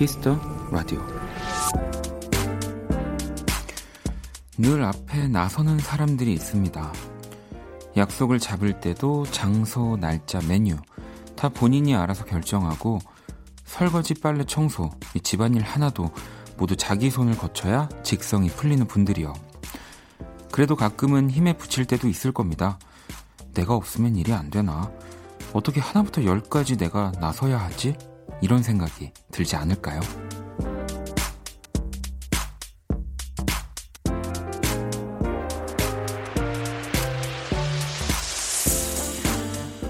키스 더 라디오 늘 앞에 나서는 사람들이 있습니다. 약속을 잡을 때도 장소, 날짜, 메뉴 다 본인이 알아서 결정하고 설거지, 빨래, 청소, 이 집안일 하나도 모두 자기 손을 거쳐야 직성이 풀리는 분들이요. 그래도 가끔은 힘에 부칠 때도 있을 겁니다. 내가 없으면 일이 안 되나? 어떻게 하나부터 열까지 내가 나서야 하지? 이런 생각이 들지 않을까요?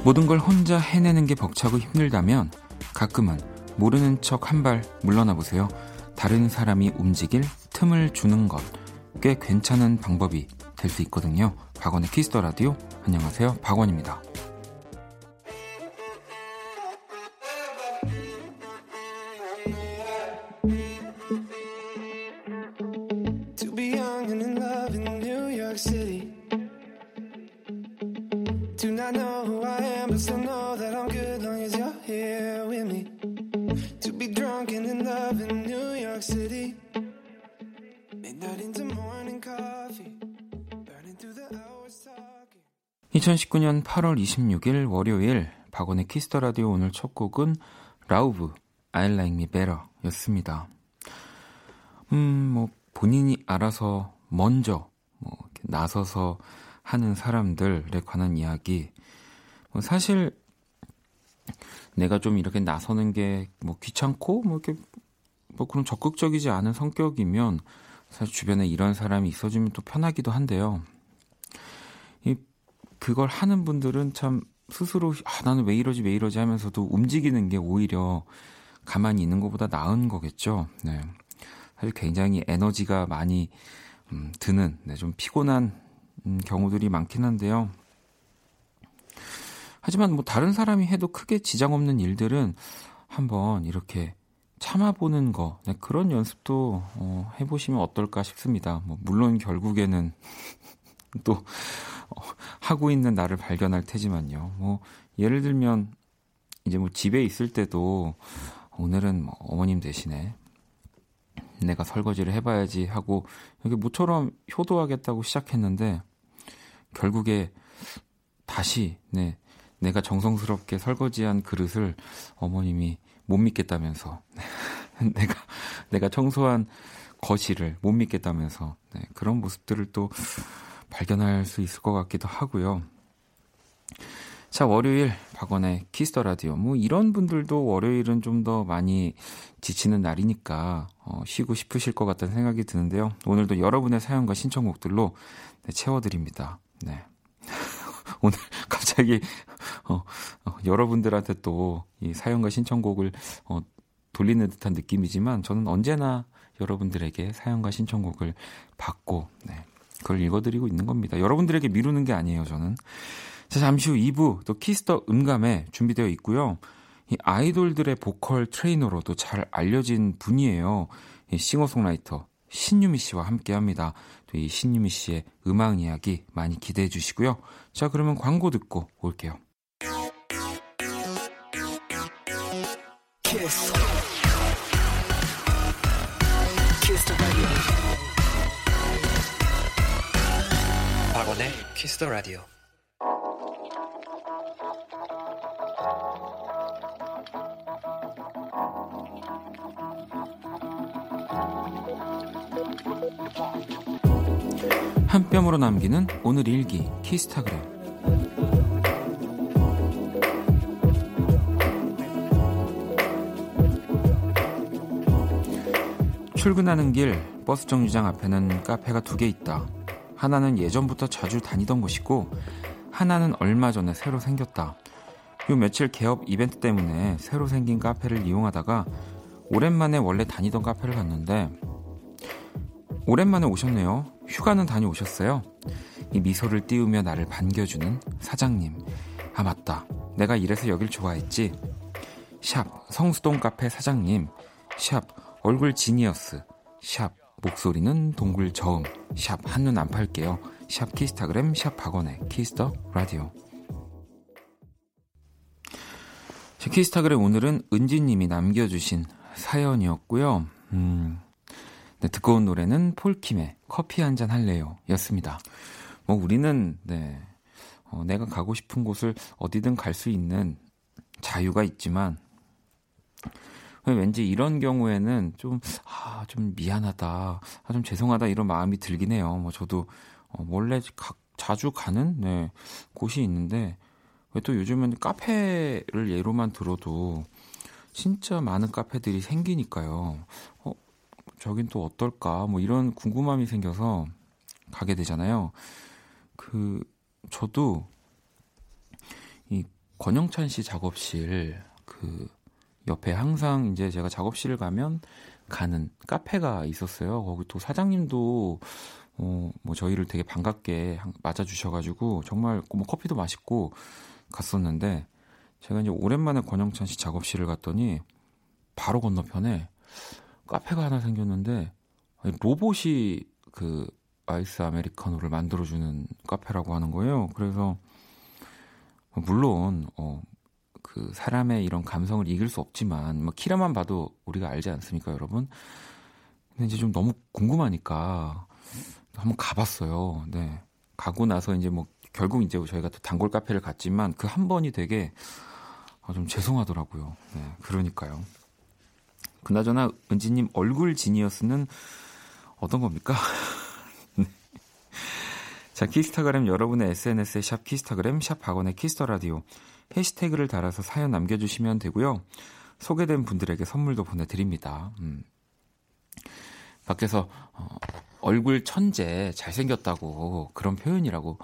모든 걸 혼자 해내는 게 벅차고 힘들다면 가끔은 모르는 척 한 발 물러나 보세요. 다른 사람이 움직일 틈을 주는 것 꽤 괜찮은 방법이 될 수 있거든요. 박원의 키스터 라디오. 안녕하세요. 박원입니다. 2019년 8월 26일 월요일 박원의 키스 더 라디오 오늘 첫 곡은 Lauv I Like Me Better 였습니다. 음, 뭐 본인이 알아서 먼저 뭐 나서서 하는 사람들에 관한 이야기. 뭐 사실 내가 좀 이렇게 나서는 게 뭐 귀찮고 뭐 이렇게 뭐 그런 적극적이지 않은 성격이면 사실 주변에 이런 사람이 있어주면 또 편하기도 한데요. 그걸 하는 분들은 참 스스로 아, 나는 왜 이러지 왜 이러지 하면서도 움직이는 게 오히려 가만히 있는 것보다 나은 거겠죠. 네. 사실 굉장히 에너지가 많이 음, 드는 네, 좀 피곤한 음, 경우들이 많긴 한데요. 하지만 뭐 다른 사람이 해도 크게 지장 없는 일들은 한번 이렇게 참아보는 거 네, 그런 연습도 어, 해보시면 어떨까 싶습니다. 뭐 물론 결국에는 또 어, 하고 있는 나를 발견할 테지만요. 뭐 예를 들면 이제 뭐 집에 있을 때도 오늘은 뭐 어머님 대신에 내가 설거지를 해봐야지 하고 여기 모처럼 효도하겠다고 시작했는데 결국에 다시 네 내가 정성스럽게 설거지한 그릇을 어머님이 못 믿겠다면서 내가 내가 청소한 거실을 못 믿겠다면서 네, 그런 모습들을 또 발견할 수 있을 것 같기도 하고요. 자, 월요일 박원의 키스 더 라디오. 뭐 이런 분들도 월요일은 좀 더 많이 지치는 날이니까 어, 쉬고 싶으실 것 같다는 생각이 드는데요. 오늘도 여러분의 사연과 신청곡들로 네, 채워드립니다. 네. 오늘 갑자기 어, 어, 여러분들한테 또 이 사연과 신청곡을 어, 돌리는 듯한 느낌이지만 저는 언제나 여러분들에게 사연과 신청곡을 받고 네, 그걸 읽어드리고 있는 겁니다. 여러분들에게 미루는 게 아니에요, 저는. 자, 잠시 후 2부 또 키스 더 음감이 준비되어 있고요. 이 아이돌들의 보컬 트레이너로도 잘 알려진 분이에요. 이 싱어송라이터 신유미 씨와 함께 합니다. 또 이 신유미 씨의 음악 이야기 많이 기대해 주시고요. 자, 그러면 광고 듣고 올게요. 키스. 키스 박원의 키스 더 라디오. 한 뼘으로 남기는 오늘 일기 키스타그램 출근하는 길 버스 정류장 앞에는 카페가 두 개 있다. 하나는 예전부터 자주 다니던 곳이고 하나는 얼마 전에 새로 생겼다. 요 며칠 개업 이벤트 때문에 새로 생긴 카페를 이용하다가 오랜만에 원래 다니던 카페를 갔는데 오랜만에 오셨네요. 휴가는 다녀오셨어요. 이 미소를 띄우며 나를 반겨주는 사장님. 아 맞다. 내가 이래서 여길 좋아했지. 샵 성수동 카페 사장님. 샵 얼굴 genius. 샵 목소리는 동굴 저음 샵 한눈 안 팔게요 샵 키스타그램 샵 박원의 키스 더 라디오 키스타그램 오늘은 은지님이 남겨주신 사연이었고요. 음, 네, 듣고 온 노래는 폴킴의 커피 한 잔 할래요 였습니다. 뭐 우리는 네, 어, 내가 가고 싶은 곳을 어디든 갈 수 있는 자유가 있지만 왠지 이런 경우에는 좀, 아, 좀 미안하다, 아, 좀 죄송하다 이런 마음이 들긴 해요. 뭐 저도 어, 원래 가, 자주 가는 네, 곳이 있는데 왜 또 요즘은 카페를 예로만 들어도 진짜 많은 카페들이 생기니까요. 어, 저긴 또 어떨까? 뭐 이런 궁금함이 생겨서 가게 되잖아요. 그 저도 이 권영찬 씨 작업실 그 옆에 항상 이제 제가 작업실을 가면 가는 카페가 있었어요. 거기 또 사장님도 어, 뭐 저희를 되게 반갑게 맞아주셔가지고 정말 뭐 커피도 맛있고 갔었는데 제가 이제 오랜만에 권영찬 씨 작업실을 갔더니 바로 건너편에 카페가 하나 생겼는데 로봇이 그 아이스 아메리카노를 만들어주는 카페라고 하는 거예요. 그래서 물론 어, 그 사람의 이런 감성을 이길 수 없지만 뭐 키라만 봐도 우리가 알지 않습니까, 여러분? 근데 이제 좀 너무 궁금하니까 한번 가봤어요. 네. 가고 나서 이제 뭐 결국 이제 저희가 또 단골 카페를 갔지만 그 한 번이 되게 아, 좀 죄송하더라고요. 네, 그러니까요. 그나저나 은지님 얼굴 genius는 어떤 겁니까? 네. 자, 키스타그램 여러분의 SNS에 샵 키스타그램, 샵 박원의 키스 더 라디오 해시태그를 달아서 사연 남겨주시면 되고요. 소개된 분들에게 선물도 보내드립니다. 음. 밖에서 어, 얼굴 천재 잘생겼다고 그런 표현이라고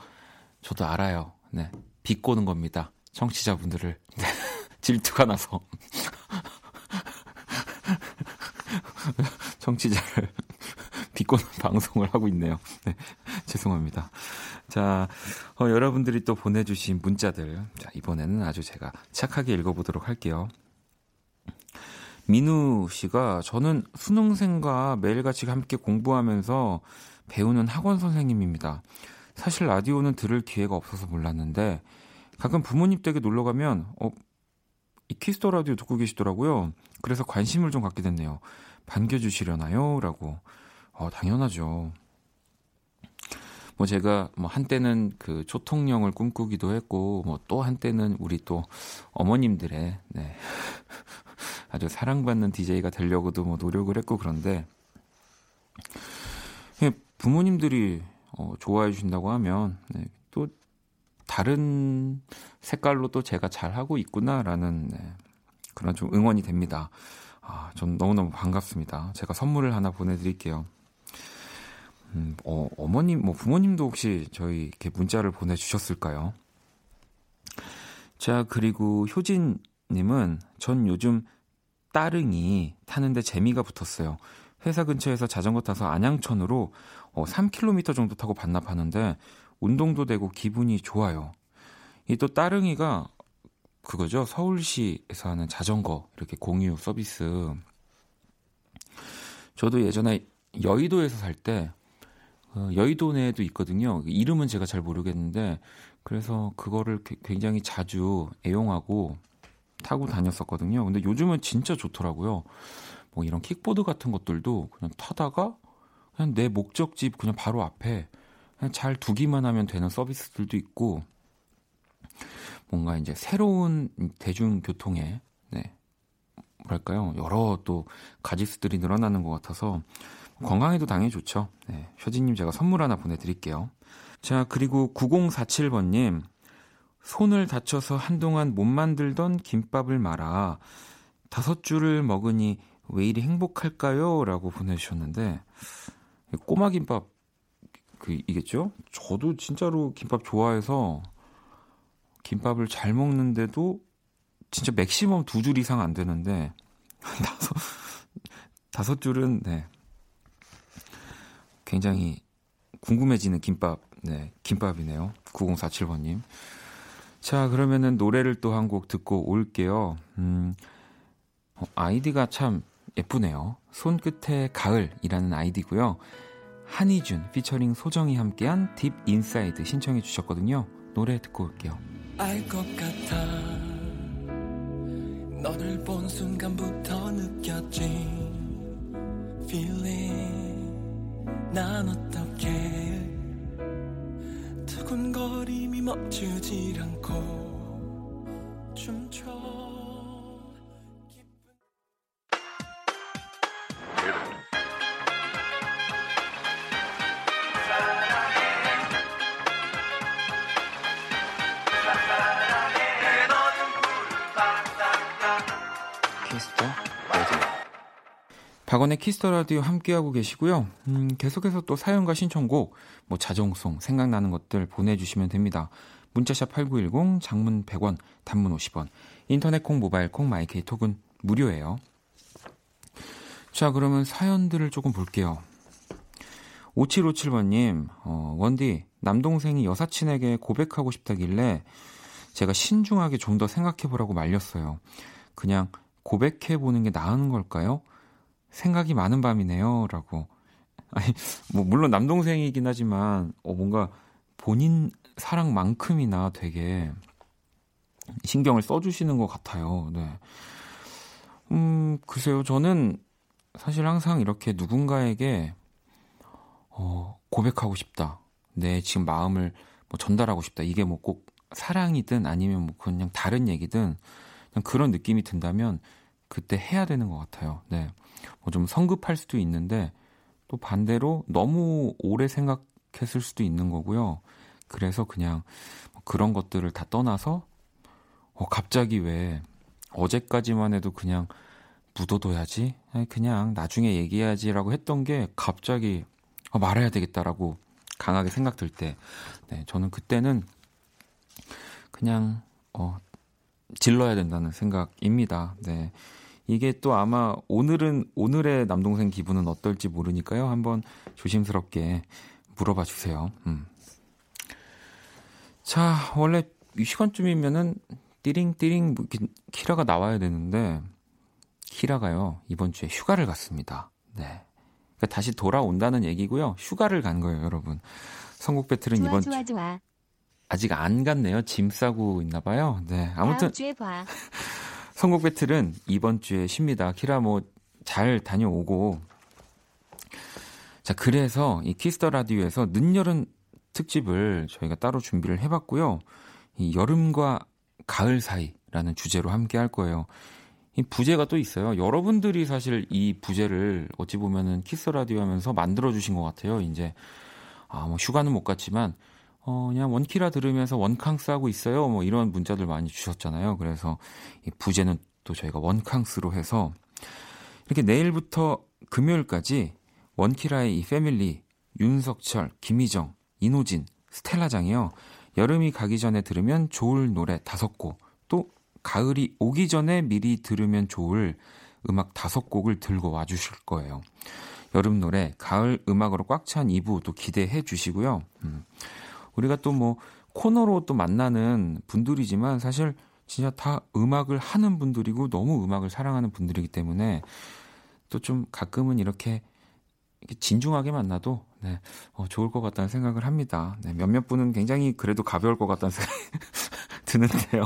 저도 알아요. 네. 비꼬는 겁니다. 청취자분들을. 네. 질투가 나서. 청취자를 비꼬는 방송을 하고 있네요. 네. 죄송합니다. 자, 어, 여러분들이 또 보내주신 문자들. 자, 이번에는 아주 제가 착하게 읽어보도록 할게요. 민우 씨가 저는 수능생과 매일같이 함께 공부하면서 배우는 학원 선생님입니다. 사실 라디오는 들을 기회가 없어서 몰랐는데 가끔 부모님 댁에 놀러 가면 어, 이 키스 더 라디오 듣고 계시더라고요. 그래서 관심을 좀 갖게 됐네요. 반겨주시려나요? 라고. 어, 당연하죠. 뭐 제가 뭐 한때는 그 초통령을 꿈꾸기도 했고 뭐 또 한때는 우리 또 어머님들의 네. 아주 사랑받는 DJ가 되려고도 뭐 노력을 했고 그런데 부모님들이 어, 좋아해 주신다고 하면 네, 또 다른 색깔로 또 제가 잘 하고 있구나라는 네, 그런 좀 응원이 됩니다. 아, 전 너무너무 반갑습니다. 제가 선물을 하나 보내드릴게요. 음, 어, 어머님, 뭐 부모님도 혹시 저희 이렇게 문자를 보내주셨을까요? 자, 그리고 효진님은 전 요즘 따릉이 타는데 재미가 붙었어요. 회사 근처에서 자전거 타서 안양천으로 어, 3km 정도 타고 반납하는데 운동도 되고 기분이 좋아요. 이 또 따릉이가 그거죠. 서울시에서 하는 자전거 이렇게 공유 서비스. 저도 예전에 여의도에서 살 때 어, 여의도 내에도 있거든요. 이름은 제가 잘 모르겠는데 그래서 그거를 굉장히 자주 애용하고 타고 다녔었거든요. 근데 요즘은 진짜 좋더라고요. 뭐 이런 킥보드 같은 것들도 그냥 타다가 그냥 내 목적지 그냥 바로 앞에 그냥 잘 두기만 하면 되는 서비스들도 있고 뭔가 이제 새로운 대중교통에 네. 뭐랄까요 여러 또 가지수들이 늘어나는 것 같아서 건강에도 당연히 좋죠. 네, 효진님 제가 선물 하나 보내드릴게요. 자, 그리고 9047번님. 손을 다쳐서 한동안 못 만들던 김밥을 말아 다섯 줄을 먹으니 왜 이리 행복할까요? 라고 보내주셨는데, 꼬마 김밥, 그, 이겠죠? 저도 진짜로 김밥 좋아해서, 김밥을 잘 먹는데도, 진짜 맥시멈 두 줄 이상 안 되는데, 다섯, 다섯 줄은, 네, 굉장히 궁금해지는 김밥, 네, 김밥이네요. 9047번님. 자, 그러면은 노래를 또 한 곡 듣고 올게요. 음, 어, 아이디가 참 예쁘네요. 손끝에 가을이라는 아이디고요. 한희준 피처링 소정이 함께한 Deep Inside 신청해 주셨거든요. 노래 듣고 올게요. 알 것 같아 너를 본 순간부터 느꼈지 Feeling 난 어떻게? 두근거림이 멈추질 않고 춤춰 박원의 키스 더 라디오 함께하고 계시고요. 음, 계속해서 또 사연과 신청곡, 뭐 자정송, 생각나는 것들 보내주시면 됩니다. 문자샵 8910, 장문 100원, 단문 50원, 인터넷 콩, 모바일 콩, 마이케이 톡은 무료예요. 자, 그러면 사연들을 조금 볼게요. 5757번님, 어, 원디, 남동생이 여사친에게 고백하고 싶다길래 제가 신중하게 좀 더 생각해보라고 말렸어요. 그냥 고백해보는 게 나은 걸까요? 생각이 많은 밤이네요. 라고. 아니, 뭐, 물론 남동생이긴 하지만, 어, 뭔가 본인 사랑만큼이나 되게 신경을 써주시는 것 같아요. 네. 음, 글쎄요. 저는 사실 항상 이렇게 누군가에게, 어, 고백하고 싶다. 내 지금 마음을 뭐 전달하고 싶다. 이게 뭐 꼭 사랑이든 아니면 뭐 그냥 다른 얘기든 그냥 그런 느낌이 든다면 그때 해야 되는 것 같아요. 네. 뭐 좀 성급할 수도 있는데 또 반대로 너무 오래 생각했을 수도 있는 거고요. 그래서 그냥 뭐 그런 것들을 다 떠나서 어, 갑자기 왜 어제까지만 해도 그냥 묻어둬야지? 그냥 나중에 얘기해야지라고 했던 게 갑자기 어, 말해야 되겠다라고 강하게 생각들 때, 네, 저는 그때는 그냥 어, 질러야 된다는 생각입니다. 네. 이게 또 아마 오늘은 오늘의 남동생 기분은 어떨지 모르니까요. 한번 조심스럽게 물어봐 주세요. 음. 자, 원래 이 시간쯤이면은 띠링띠링 뭐 키라가 나와야 되는데 키라가요 이번 주에 휴가를 갔습니다. 네. 그러니까 다시 돌아온다는 얘기고요. 휴가를 간 거예요, 여러분. 선곡 배틀은 좋아, 이번 좋아, 좋아. 아직 안 갔네요. 짐 싸고 있나 봐요. 네. 다음 주에 봐. 선곡 배틀은 이번 주에 쉽니다. 키라 뭐 잘 다녀오고. 자, 그래서 이 키스 더 라디오에서 늦여름 특집을 저희가 따로 준비를 해 봤고요. 이 여름과 가을 사이라는 주제로 함께 할 거예요. 이 부제가 또 있어요. 여러분들이 사실 이 부제를 어찌 보면은 키스 라디오 하면서 만들어 주신 것 같아요. 이제 아, 뭐 휴가는 못 갔지만 어, 그냥 원키라 들으면서 원캉스 하고 있어요. 뭐 이런 문자들 많이 주셨잖아요. 그래서 이 부제는 또 저희가 원캉스로 해서 이렇게 내일부터 금요일까지 원키라의 이 패밀리 윤석철, 김희정, 이노진, 스텔라장이요. 여름이 가기 전에 들으면 좋을 노래 다섯 곡, 또 가을이 오기 전에 미리 들으면 좋을 음악 다섯 곡을 들고 와주실 거예요. 여름 노래, 가을 음악으로 꽉 찬 2부 또 기대해 주시고요. 음. 우리가 또 뭐 코너로 또 만나는 분들이지만 사실 진짜 다 음악을 하는 분들이고 너무 음악을 사랑하는 분들이기 때문에 또 좀 가끔은 이렇게 진중하게 만나도 네, 어, 좋을 것 같다는 생각을 합니다. 네, 몇몇 분은 굉장히 그래도 가벼울 것 같다는 생각이 드는데요.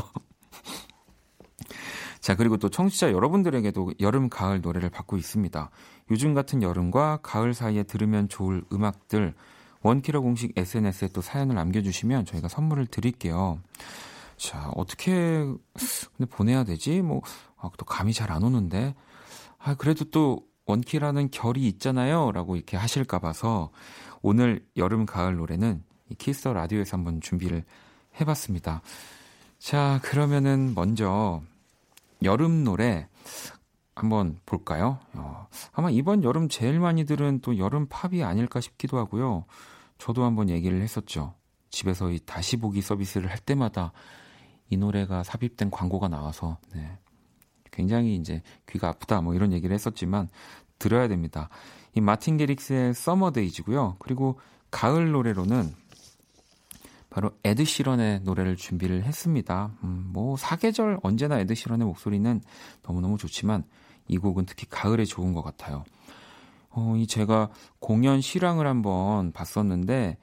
자, 그리고 또 청취자 여러분들에게도 여름, 가을 노래를 받고 있습니다. 요즘 같은 여름과 가을 사이에 들으면 좋을 음악들 원키러 공식 SNS에 또 사연을 남겨주시면 저희가 선물을 드릴게요. 자, 어떻게 근데 보내야 되지? 뭐, 아, 또 감이 잘 안 오는데. 아, 그래도 또 원키라는 결이 있잖아요. 라고 이렇게 하실까 봐서 오늘 여름, 가을 노래는 이 키스 라디오에서 한번 준비를 해봤습니다. 자, 그러면은 먼저 여름 노래 한번 볼까요? 어, 아마 이번 여름 제일 많이 들은 또 여름 팝이 아닐까 싶기도 하고요. 저도 한번 얘기를 했었죠. 집에서 이 다시 보기 서비스를 할 때마다 이 노래가 삽입된 광고가 나와서 네. 굉장히 이제 귀가 아프다 뭐 이런 얘기를 했었지만 들어야 됩니다. 이 마틴 개릭스의 Summer Days고요. 그리고 가을 노래로는 바로 에드 시런의 노래를 준비를 했습니다. 음, 뭐 사계절 언제나 에드 시런의 목소리는 너무너무 좋지만 이 곡은 특히 가을에 좋은 것 같아요. 어, 이 제가 공연 실황을 한번 봤었는데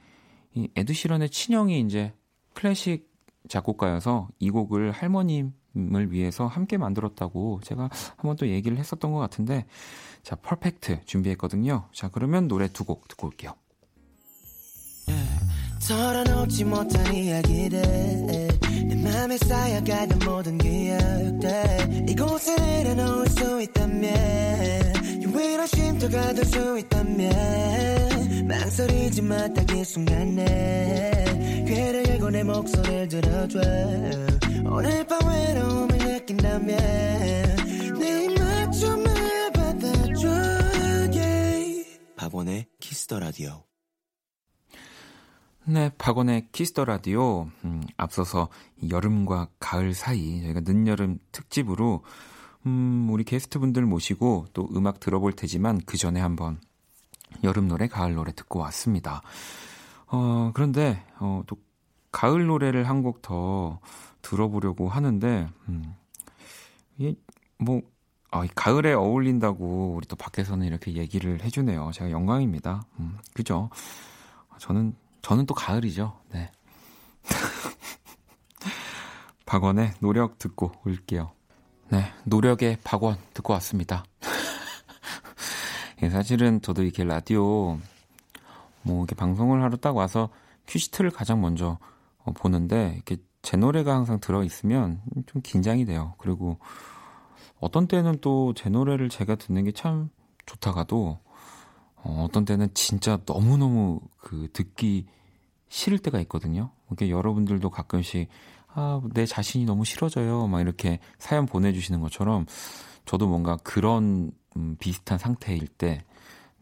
이 에드 시런의 친형이 이제 클래식 작곡가여서 이 곡을 할머님을 위해서 함께 만들었다고 제가 한번 또 얘기를 했었던 것 같은데 자, 퍼펙트 준비했거든요. 자, 그러면 노래 두 곡 듣고 올게요. 털어놓지 못한 이야기들 내 맘에 쌓여가던 모든 기억들. 이곳에 내려놓을 수 있다면 유일한 쉼터가 될 수 있다면 망설이지 마딱이 순간에 귀를 열고 내 목소리를 들어줘. 오늘 밤 외로움을 느낀다면 내좀 받아줘 yeah. 박원의 키스 더 라디오 네, 박원의 키스 더 라디오. 음, 앞서서 여름과 가을 사이 저희가 늦여름 특집으로 음, 우리 게스트분들 모시고 또 음악 들어볼 테지만 그 전에 한번 여름 노래, 가을 노래 듣고 왔습니다. 어, 그런데 어, 또 가을 노래를 한 곡 더 들어보려고 하는데 음, 이게 뭐 아, 가을에 어울린다고 우리 또 밖에서는 이렇게 얘기를 해주네요. 제가 영광입니다. 음, 그죠? 저는 저는 또 가을이죠. 네. 박원의 노력 듣고 올게요. 네, 노력의 박원 듣고 왔습니다. 예, 사실은 저도 이렇게 라디오 뭐 이렇게 방송을 하러 딱 와서 큐시트를 가장 먼저 어, 보는데 이렇게 제 노래가 항상 들어 있으면 좀 긴장이 돼요. 그리고 어떤 때는 또 제 노래를 제가 듣는 게 참 좋다가도 어, 어떤 때는 진짜 너무너무 그 듣기 싫을 때가 있거든요. 그러니까 여러분들도 가끔씩 아, 내 자신이 너무 싫어져요. 막 이렇게 사연 보내주시는 것처럼 저도 뭔가 그런 음, 비슷한 상태일 때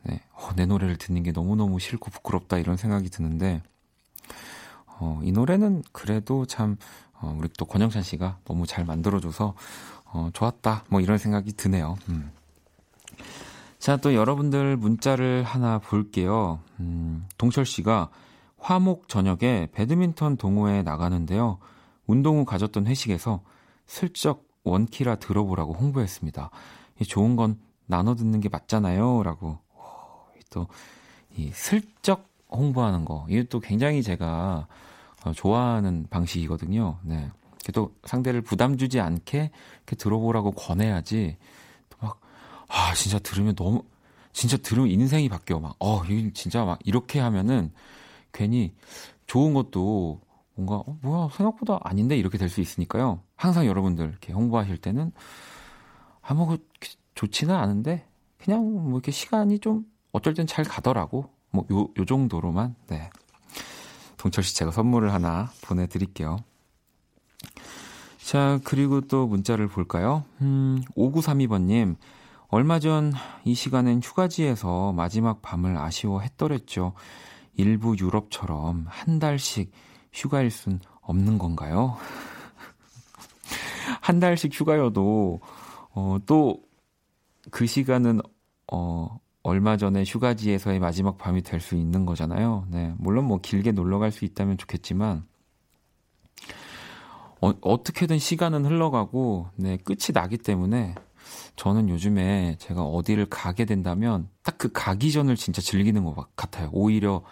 네, 어, 내 노래를 듣는 게 너무너무 싫고 부끄럽다 이런 생각이 드는데 어, 이 노래는 그래도 참 어, 우리 또 권영찬 씨가 너무 잘 만들어줘서 어, 좋았다 뭐 이런 생각이 드네요. 음. 자, 또 여러분들 문자를 하나 볼게요. 음, 동철 씨가 화목 저녁에 배드민턴 동호회에 나가는데요. 운동 후 가졌던 회식에서 슬쩍 원키라 들어보라고 홍보했습니다. 좋은 건 나눠 듣는 게 맞잖아요. 라고. 또, 이 슬쩍 홍보하는 거. 이게 또 굉장히 제가 어, 좋아하는 방식이거든요. 네. 또 상대를 부담 주지 않게 이렇게 들어보라고 권해야지. 아, 진짜 들으면 너무, 진짜 들으면 인생이 바뀌어. 막, 어, 이 진짜 막 이렇게 하면은 괜히 좋은 것도 뭔가 어, 뭐야 생각보다 아닌데 이렇게 될 수 있으니까요. 항상 여러분들 이렇게 홍보하실 때는 아무 좋지는 않은데 그냥 뭐 이렇게 시간이 좀 어쩔 땐 잘 가더라고. 뭐 요 요 정도로만 네. 동철 씨 제가 선물을 하나 보내드릴게요. 자, 그리고 또 문자를 볼까요? 음, 5932번님. 얼마 전 이 시간엔 휴가지에서 마지막 밤을 아쉬워했더랬죠. 일부 유럽처럼 한 달씩 휴가일 순 없는 건가요? 한 달씩 휴가여도 어, 또 그 시간은 어, 얼마 전에 휴가지에서의 마지막 밤이 될 수 있는 거잖아요. 네, 물론 뭐 길게 놀러 갈 수 있다면 좋겠지만 어, 어떻게든 시간은 흘러가고 네, 끝이 나기 때문에 저는 요즘에 제가 어디를 가게 된다면 딱 그 가기 전을 진짜 즐기는 것 같아요. 오히려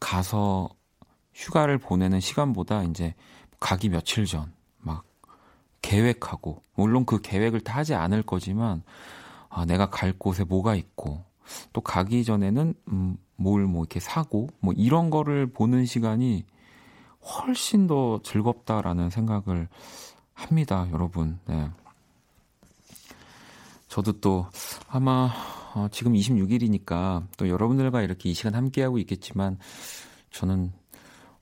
가서 휴가를 보내는 시간보다 이제 가기 며칠 전 막 계획하고 물론 그 계획을 다 하지 않을 거지만 아, 내가 갈 곳에 뭐가 있고 또 가기 전에는 음, 뭘 뭐 이렇게 사고 뭐 이런 거를 보는 시간이 훨씬 더 즐겁다라는 생각을 합니다, 여러분. 네. 저도 또 아마 어, 지금 26일이니까 또 여러분들과 이렇게 이 시간 함께하고 있겠지만 저는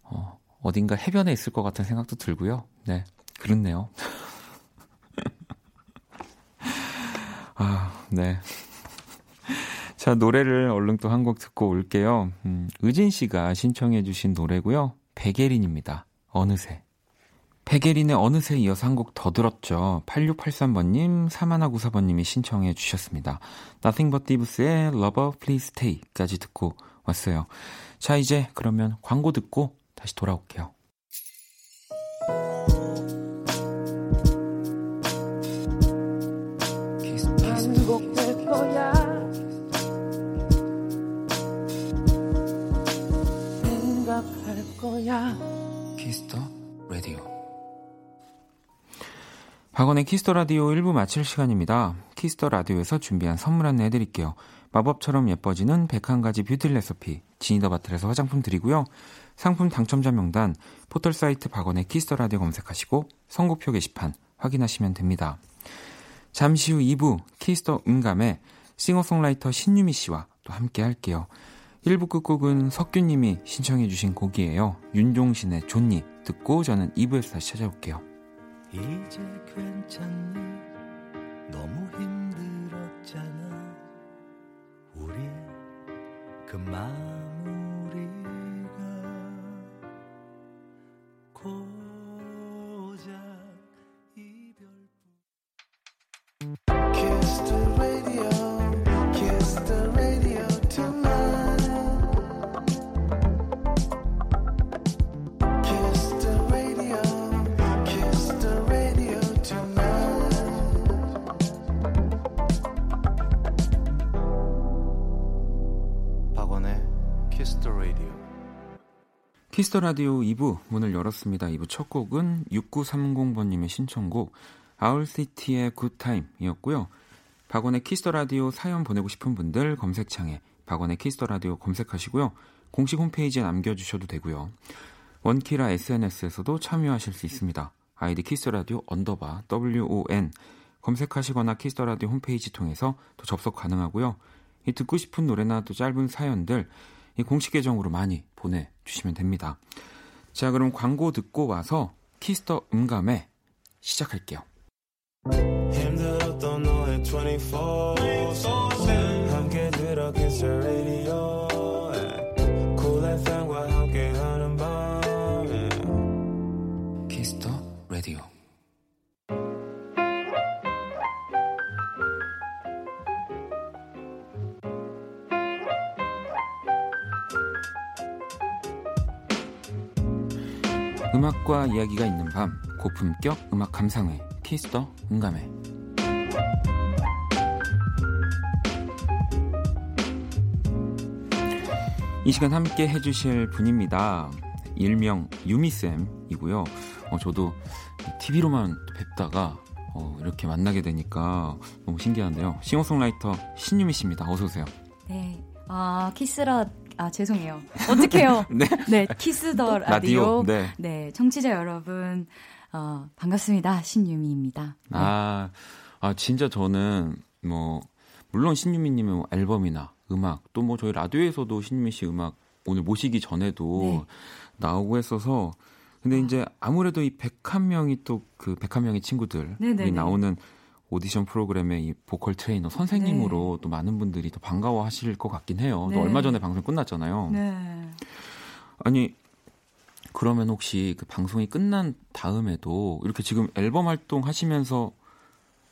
어, 어딘가 해변에 있을 것 같은 생각도 들고요. 네, 그렇네요. 아, 네. 자, 노래를 얼른 또 한 곡 듣고 올게요. 음, 의진 씨가 신청해주신 노래고요. 백예린입니다. 어느새. 백예린의 어느새 이어서 한 곡 더 들었죠. 8683번님, 사마나구사번님이 신청해 주셨습니다. Nothing but Thieves의 Lover Please Stay까지 듣고 왔어요. 자, 이제 그러면 광고 듣고 다시 돌아올게요. 거야. 키스터 라디오. 박원의 키스 더 라디오 1부 마칠 시간입니다. 키스 더 라디오에서 준비한 선물 안내 해드릴게요. 마법처럼 예뻐지는 101가지 뷰티 레시피 지니더바틀에서 화장품 드리고요. 상품 당첨자 명단 포털 사이트 박원의 키스 더 라디오 검색하시고 선곡표 게시판 확인하시면 됩니다. 잠시 후 2부 키스 더 음감에 싱어송라이터 신유미 씨와 또 함께 할게요. 1부 끝곡은 석규님이 신청해주신 곡이에요. 윤종신의 좋니 듣고 저는 2부에서 다시 찾아올게요. 이제 괜찮니? 너무 힘들었잖아. 우리 그 마무리가 고 Kiss the Radio 2부 문을 열었습니다. 2부 첫 곡은 6930번님의 신청곡 아울시티의 굿타임이었고요. 박원의 Kiss the Radio 사연 보내고 싶은 분들 검색창에 박원의 Kiss the Radio 검색하시고요. 공식 홈페이지에 남겨주셔도 되고요. 원키라 SNS에서도 참여하실 수 있습니다. 아이디 Kiss the Radio 언더바 WON 검색하시거나 Kiss the Radio 홈페이지 통해서 또 접속 가능하고요. 이 듣고 싶은 노래나 또 짧은 사연들 이 공식 계정으로 많이 보내 주시면 됩니다. 자, 그럼 광고 듣고 와서 Kiss the 음감회 시작할게요. 힘들었던 너의 24 함께 들어 Kiss the radio Cool FM과 함께하는 밤 Kiss the Radio. 음악과 이야기가 있는 밤 고품격 음악 감상회 Kiss the 음감회 이 시간 함께 해주실 분입니다. 일명 유미쌤이고요. 어, 저도 TV로만 뵙다가 어, 이렇게 만나게 되니까 너무 신기한데요. 싱어송라이터 신유미 씨입니다. 어서 오세요. 네. 아, 키스라, 아, 죄송해요. 어떡해요. 네. 네, Kiss the Radio. 네. 네, 청취자 여러분, 어, 반갑습니다. 신유미입니다. 네. 아, 아 진짜 저는 뭐 물론 신유미님의 뭐 앨범이나 음악 또 뭐 저희 라디오에서도 신유미 씨 음악 오늘 모시기 전에도 네. 나오고 했어서 근데 이제 아무래도 이 101명이 또 그 101명의 친구들이 네네네. 나오는 오디션 프로그램의 이 보컬 트레이너 선생님으로 또 많은 분들이 더 반가워하실 것 같긴 해요. 또 네. 얼마 전에 방송 끝났잖아요. 네. 아니 그러면 혹시 그 방송이 끝난 다음에도 이렇게 지금 앨범 활동 하시면서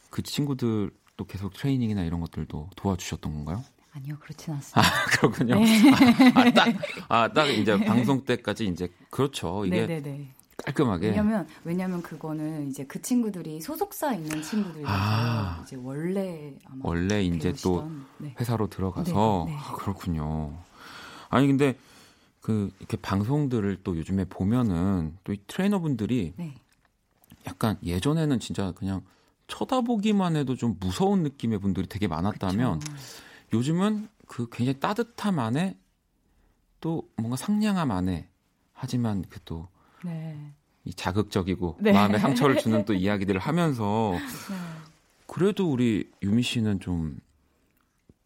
그 친구들 또 계속 트레이닝이나 이런 것들도 도와주셨던 건가요? 아니요, 그렇진 않습니다. 아 그렇군요. 네. 아, 딱, 아, 딱 이제 방송 때까지 이제 그렇죠. 이게 네네네. 깔끔하게. 왜냐면, 왜냐면 그거는 이제 그 친구들이 소속사 있는 친구들이라서 아. 이제 원래 아마 원래 이제 또 네. 회사로 들어가서 네, 네. 아, 그렇군요. 아니 근데 그 이렇게 방송들을 또 요즘에 보면은 또 이 트레이너분들이 네. 약간 예전에는 진짜 그냥 쳐다보기만 해도 좀 무서운 느낌의 분들이 되게 많았다면 그쵸. 요즘은 그 굉장히 따뜻함 안에 또 뭔가 상냥함 안에 하지만 그또 이 네. 자극적이고 네. 마음에 상처를 주는 또 이야기들을 하면서 네. 그래도 우리 유미 씨는 좀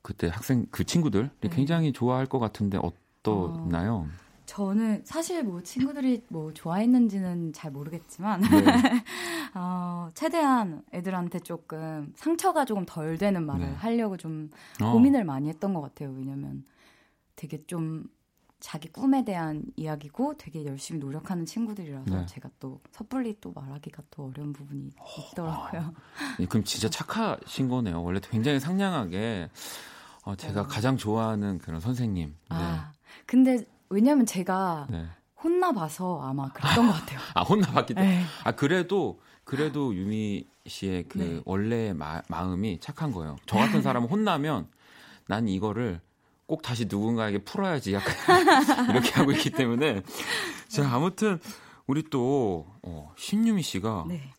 그때 학생 그 친구들 네. 굉장히 좋아할 것 같은데 어떠나요? 저는 사실 뭐 친구들이 뭐 좋아했는지는 잘 모르겠지만 네. 어, 최대한 애들한테 조금 상처가 조금 덜 되는 말을 네. 하려고 좀 어. 고민을 많이 했던 것 같아요. 왜냐면 되게 좀 자기 꿈에 대한 이야기고 되게 열심히 노력하는 친구들이라서 네. 제가 또 섣불리 또 말하기가 또 어려운 부분이 있더라고요. 예, 그럼 진짜 착하신 거네요. 원래 굉장히 상냥하게 어, 제가 어. 가장 좋아하는 그런 선생님. 네. 아, 근데 왜냐면 제가 네. 혼나봐서 아마 그랬던 것 같아요. 아 혼나봤기 때문에. 네. 아 그래도 그래도 유미 씨의 그 네. 원래의 마, 마음이 착한 거예요. 저 같은 사람은 혼나면 난 이거를 꼭 다시 누군가에게 풀어야지 약간 이렇게 하고 있기 때문에 자 아무튼 우리 또 어, 신유미 씨가 네.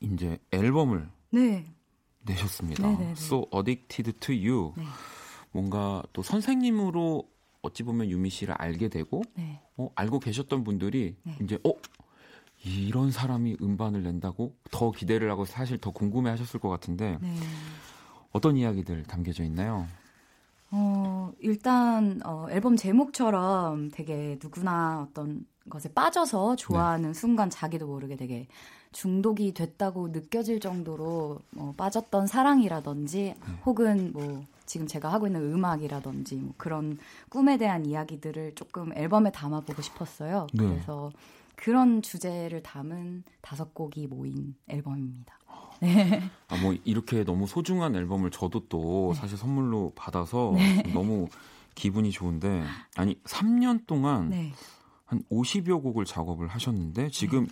이제 앨범을 네. 내셨습니다. 네네네. So Addicted to You. 네. 뭔가 또 선생님으로 어찌 보면 유미 씨를 알게 되고 네. 어, 알고 계셨던 분들이 네. 이제 어 이런 사람이 음반을 낸다고 더 기대를 하고 사실 더 궁금해하셨을 것 같은데 네. 어떤 이야기들 담겨져 있나요? 어, 일단 어, 앨범 제목처럼 되게 누구나 어떤 것에 빠져서 좋아하는 순간 자기도 모르게 되게 중독이 됐다고 느껴질 정도로 뭐 빠졌던 사랑이라든지 혹은 뭐 지금 제가 하고 있는 음악이라든지 뭐 그런 꿈에 대한 이야기들을 조금 앨범에 담아보고 싶었어요. 네. 그래서 그런 주제를 담은 다섯 곡이 모인 앨범입니다. 아, 뭐 이렇게 너무 소중한 앨범을 저도 또 네. 사실 선물로 받아서 너무 기분이 좋은데 아니 3년 동안 네. 한 50여 곡을 작업을 하셨는데 지금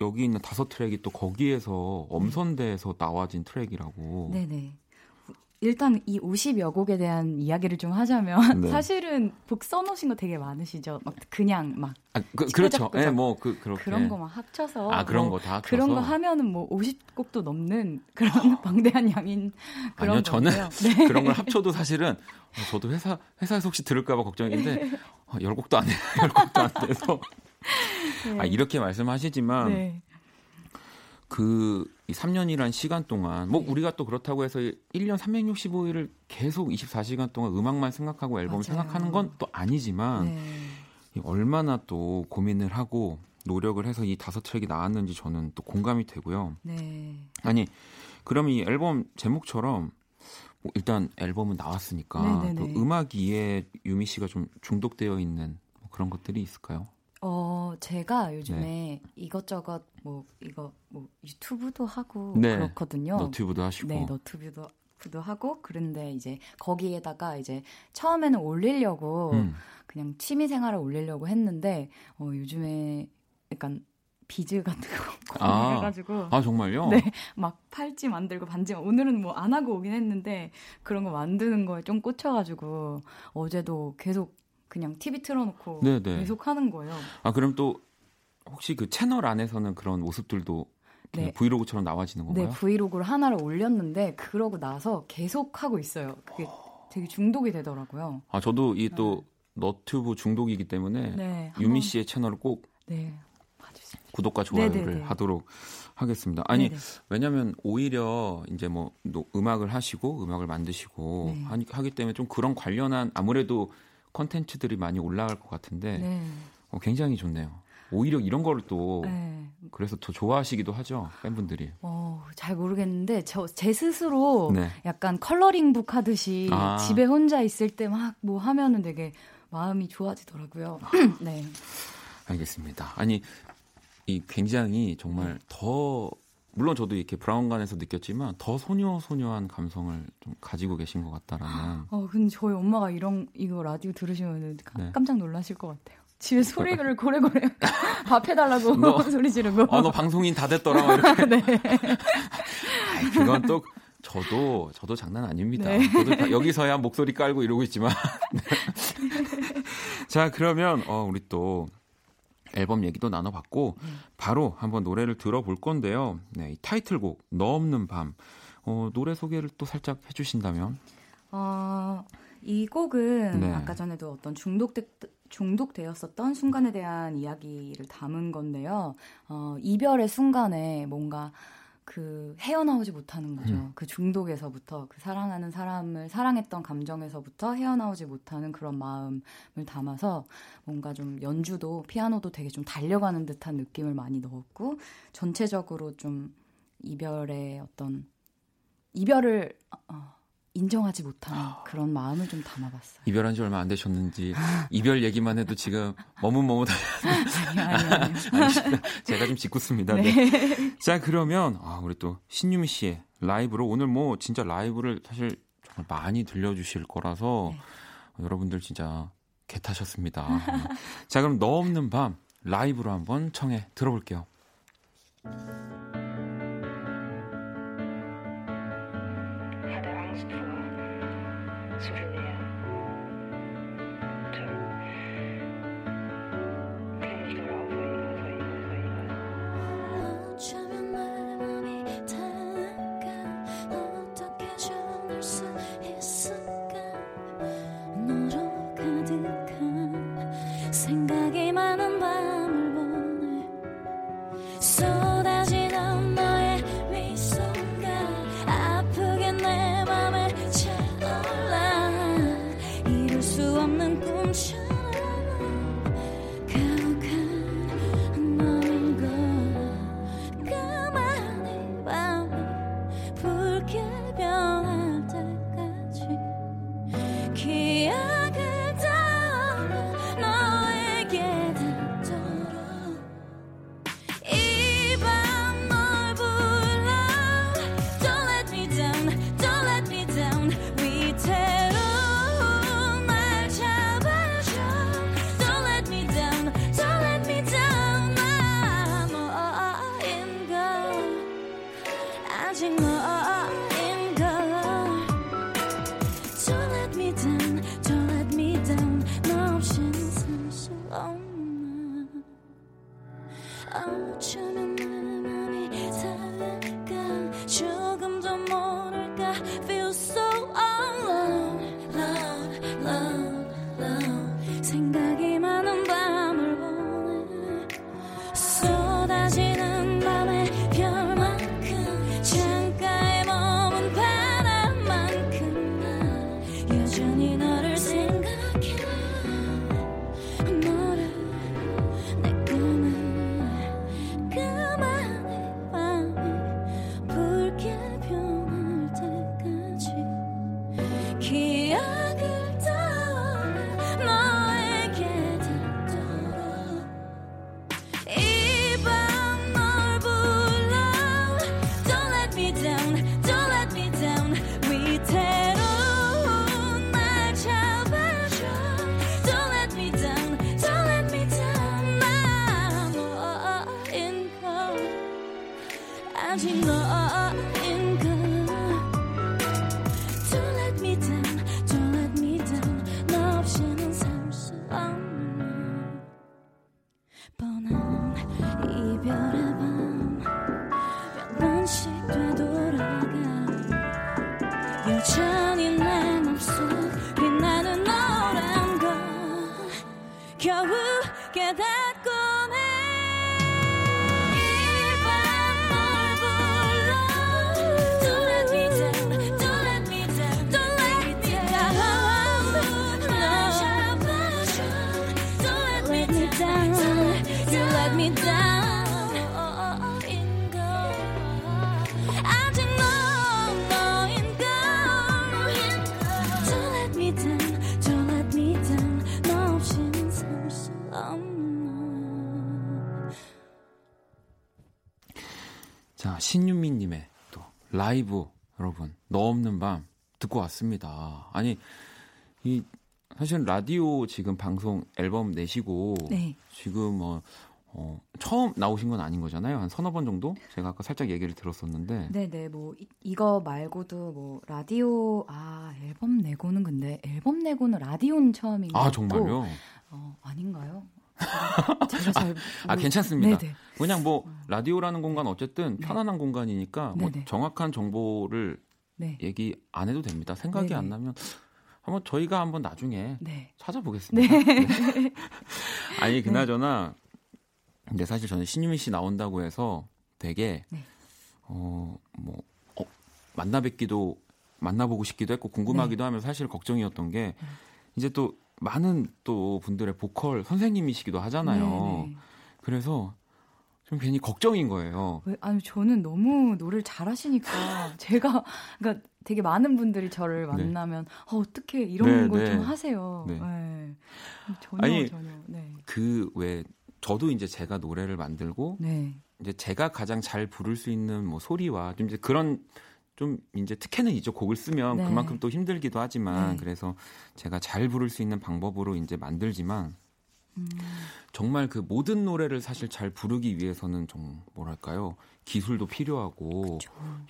여기 있는 다섯 트랙이 또 거기에서 엄선돼서 나와진 트랙이라고. 네네. 일단 이 50여 곡에 대한 이야기를 좀 하자면 네. 사실은 곡 써놓으신 거 되게 많으시죠. 막 그냥 막 아, 그, 그렇죠. 예, 뭐그 그렇게 그런 거 막 합쳐서 아, 그런 뭐 거다 그런 거? 하면은 뭐 50곡도 넘는 그런 방대한 양인 그런 아니요, 저는. 네. 그런 걸 합쳐도 사실은 어, 저도 회사 회사에서 혹시 들을까봐 걱정인데 어, 열 곡도 안 돼, 열 곡도 안 돼서 네. 아, 이렇게 말씀하시지만 네. 그 3년이란 시간 동안 뭐 네. 우리가 또 그렇다고 해서 1년 365일을 계속 24시간 동안 음악만 생각하고 앨범 맞아요. 생각하는 건 또 아니지만 네. 이 얼마나 또 고민을 하고 노력을 해서 이 다섯 트랙이 나왔는지 저는 또 공감이 되고요. 네. 아니 그럼 이 앨범 제목처럼 뭐 일단 앨범은 나왔으니까 네네네. 또 음악 이에 유미 씨가 좀 중독되어 있는 뭐 그런 것들이 있을까요? 어, 제가 네. 요즘에 이것저것 뭐 이거 뭐 유튜브도 하고 네. 그렇거든요. 너튜브도 하시고 네, 너튜브도 도 하고 그런데 이제 거기에다가 이제 처음에는 올리려고 음. 그냥 취미 생활을 올리려고 했는데 어 요즘에 약간 비즈 같은 거 아. 해가지고 아 정말요? 네, 막 팔찌 만들고 반지 오늘은 뭐 안 하고 오긴 했는데 그런 거 만드는 거에 좀 꽂혀가지고 어제도 계속 그냥 TV 틀어놓고 네, 네. 계속 하는 거예요. 아 그럼 또 혹시 그 채널 안에서는 그런 모습들도 네. 브이로그처럼 나와지는 건가요? 네, 브이로그를 하나를 올렸는데 그러고 나서 계속 하고 있어요. 그게 되게 중독이 되더라고요. 아 저도 이또 너튜브 중독이기 때문에 네, 유미 씨의 채널을 꼭 네. 구독과 좋아요를 네네네. 하도록 하겠습니다. 아니 네네. 왜냐하면 오히려 이제 뭐 노- 음악을 하시고 음악을 만드시고 네. 하기 때문에 좀 그런 관련한 아무래도 컨텐츠들이 많이 올라갈 것 같은데 네, 어, 굉장히 좋네요. 오히려 이런 거를 또 네. 그래서 더 좋아하시기도 하죠 팬분들이. 어, 잘 모르겠는데 저 제 스스로 네. 약간 coloring book 하듯이 아. 집에 혼자 있을 때 막 뭐 하면은 되게 마음이 좋아지더라고요. 네. 알겠습니다. 아니 이 굉장히 정말 네. 더 물론 저도 이렇게 브라운관에서 느꼈지만 더 소녀 소녀한 감성을 좀 가지고 계신 것 같다라는. 어, 근데 저희 엄마가 이런 이거 라디오 들으시면 네. 깜짝 놀라실 것 같아요. 집에 소리를 고래고래 밥 해달라고 너- 소리 지르고. 아너 방송인 다 됐더라 막 이렇게. 네. 아이, 그건 또 저도 저도 장난 아닙니다. 네. 저도 다- 여기서야 목소리 깔고 이러고 있지만. 네. 자 그러면 어, 우리 또 앨범 얘기도 나눠봤고 바로 한번 노래를 들어볼 건데요. 네, 이 타이틀곡 너 없는 밤. 어, 노래 소개를 또 살짝 해주신다면. 어, 이 곡은 네. 아까 전에도 어떤 중독돼, 중독되었었던 순간에 대한 이야기를 담은 건데요. 어, 이별의 순간에 뭔가 그 헤어나오지 못하는 거죠. 음. 그 중독에서부터 그 사랑하는 사람을 사랑했던 감정에서부터 헤어나오지 못하는 그런 마음을 담아서 뭔가 좀 연주도 피아노도 되게 좀 달려가는 듯한 느낌을 많이 넣었고 전체적으로 좀 이별의 어떤 이별을 어, 인정하지 못하는 그런 마음을 좀 담아봤어요. 이별한 지 얼마 안 되셨는지 이별 얘기만 해도 지금 머뭇머뭇 아니, 아니, 아니. 아니, 제가 좀 짓궂습니다. 네. 자 그러면 아, 우리 또 신유미 씨의 라이브로 오늘 뭐 진짜 라이브를 사실 정말 많이 들려주실 거라서 네. 여러분들 진짜 개 타셨습니다. 자 그럼 너 없는 밤 라이브로 한번 청해 들어볼게요. 就是。 라이브 여러분 너 없는 밤 듣고 왔습니다. 아니 이 사실 라디오 지금 방송 앨범 내시고 네. 지금 뭐 어, 처음 나오신 건 아닌 거잖아요. 한 서너 번 정도? 제가 아까 살짝 얘기를 들었었는데. 네네 뭐 이, 이거 말고도 뭐 라디오 아 앨범 내고는 근데 앨범 내고는 라디오는 처음인 것 아, 정말요? 어, 아닌가요? 잘 아, 모르- 괜찮습니다. 네네. 그냥 뭐 라디오라는 공간 어쨌든 편안한 공간이니까 뭐 네네. 정확한 정보를 네. 얘기 안 해도 됩니다. 생각이 네네. 안 나면 한번 저희가 한번 나중에 네. 찾아보겠습니다. 네. 아니 그나저나 근데 사실 저는 신유미 씨 나온다고 해서 되게 네. 어뭐 어, 만나 뵙기도 만나보고 싶기도 했고 궁금하기도 네. 하면서 사실 걱정이었던 게 이제 또 많은 또 분들의 보컬 선생님이시기도 하잖아요. 네, 네. 그래서 좀 괜히 걱정인 거예요. 왜, 아니 저는 너무 노래를 잘하시니까 제가 그러니까 되게 많은 분들이 저를 네. 만나면 어, 어떻게 이런 네, 걸 네. 좀 하세요. 네. 네. 전혀 아니, 전혀. 네. 그왜 저도 이제 제가 노래를 만들고 네. 이제 제가 가장 잘 부를 수 있는 뭐 소리와 좀 이제 그런 좀 이제 특혜는 있죠. 곡을 쓰면 네. 그만큼 또 힘들기도 하지만 네. 그래서 제가 잘 부를 수 있는 방법으로 이제 만들지만 음. 정말 그 모든 노래를 사실 잘 부르기 위해서는 좀 뭐랄까요 기술도 필요하고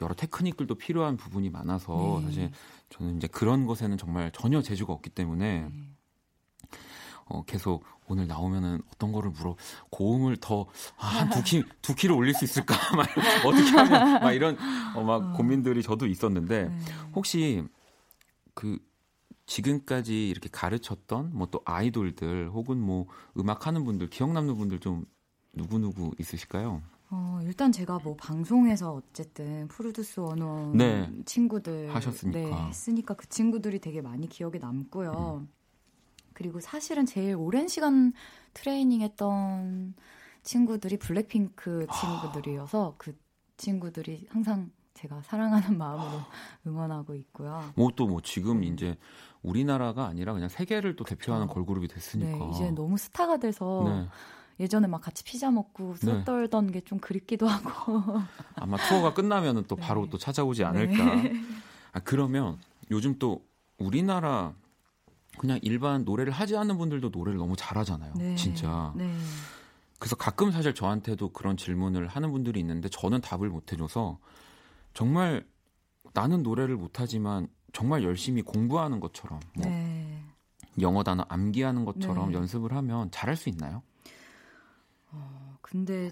여러 테크닉들도 필요한 부분이 많아서 네. 사실 저는 이제 그런 것에는 정말 전혀 재주가 없기 때문에 네. 어, 계속 오늘 나오면은 어떤 거를 물어 고음을 더한두 키, 두 키를 올릴 수 있을까? 막 어떻게 하면 막 이런 어, 막 고민들이 저도 있었는데 네. 혹시 그 지금까지 이렇게 가르쳤던 뭐 또 아이돌들 혹은 뭐 음악 하는 분들 기억 남는 분들 좀 누구 누구 있으실까요? 어, 일단 제가 뭐 방송에서 어쨌든 프로듀스 원원 네. 친구들 하셨으니까. 네, 했으니까 그 친구들이 되게 많이 기억에 남고요. 음. 그리고 사실은 제일 오랜 시간 트레이닝했던 친구들이 블랙핑크 친구들이어서 그 친구들이 항상 제가 사랑하는 마음으로 응원하고 있고요. 뭐또뭐 지금 이제 우리나라가 아니라 그냥 세계를 또 대표하는 음. 그쵸. 걸그룹이 됐으니까. 네, 이제 너무 스타가 돼서 네. 예전에 막 같이 피자 먹고 수다 네. 떨던 게 좀 그립기도 하고. 아마 투어가 끝나면은 또 바로 네. 또 찾아오지 않을까. 아, 그러면 요즘 또 우리나라 그냥 일반 노래를 하지 않는 분들도 노래를 너무 잘하잖아요. 네. 진짜. 네. 그래서 가끔 사실 저한테도 그런 질문을 하는 분들이 있는데 저는 답을 못 해줘서 정말 나는 노래를 못하지만 정말 열심히 공부하는 것처럼 뭐 네. 영어 단어 암기하는 것처럼 네. 연습을 하면 잘할 수 있나요? 어, 근데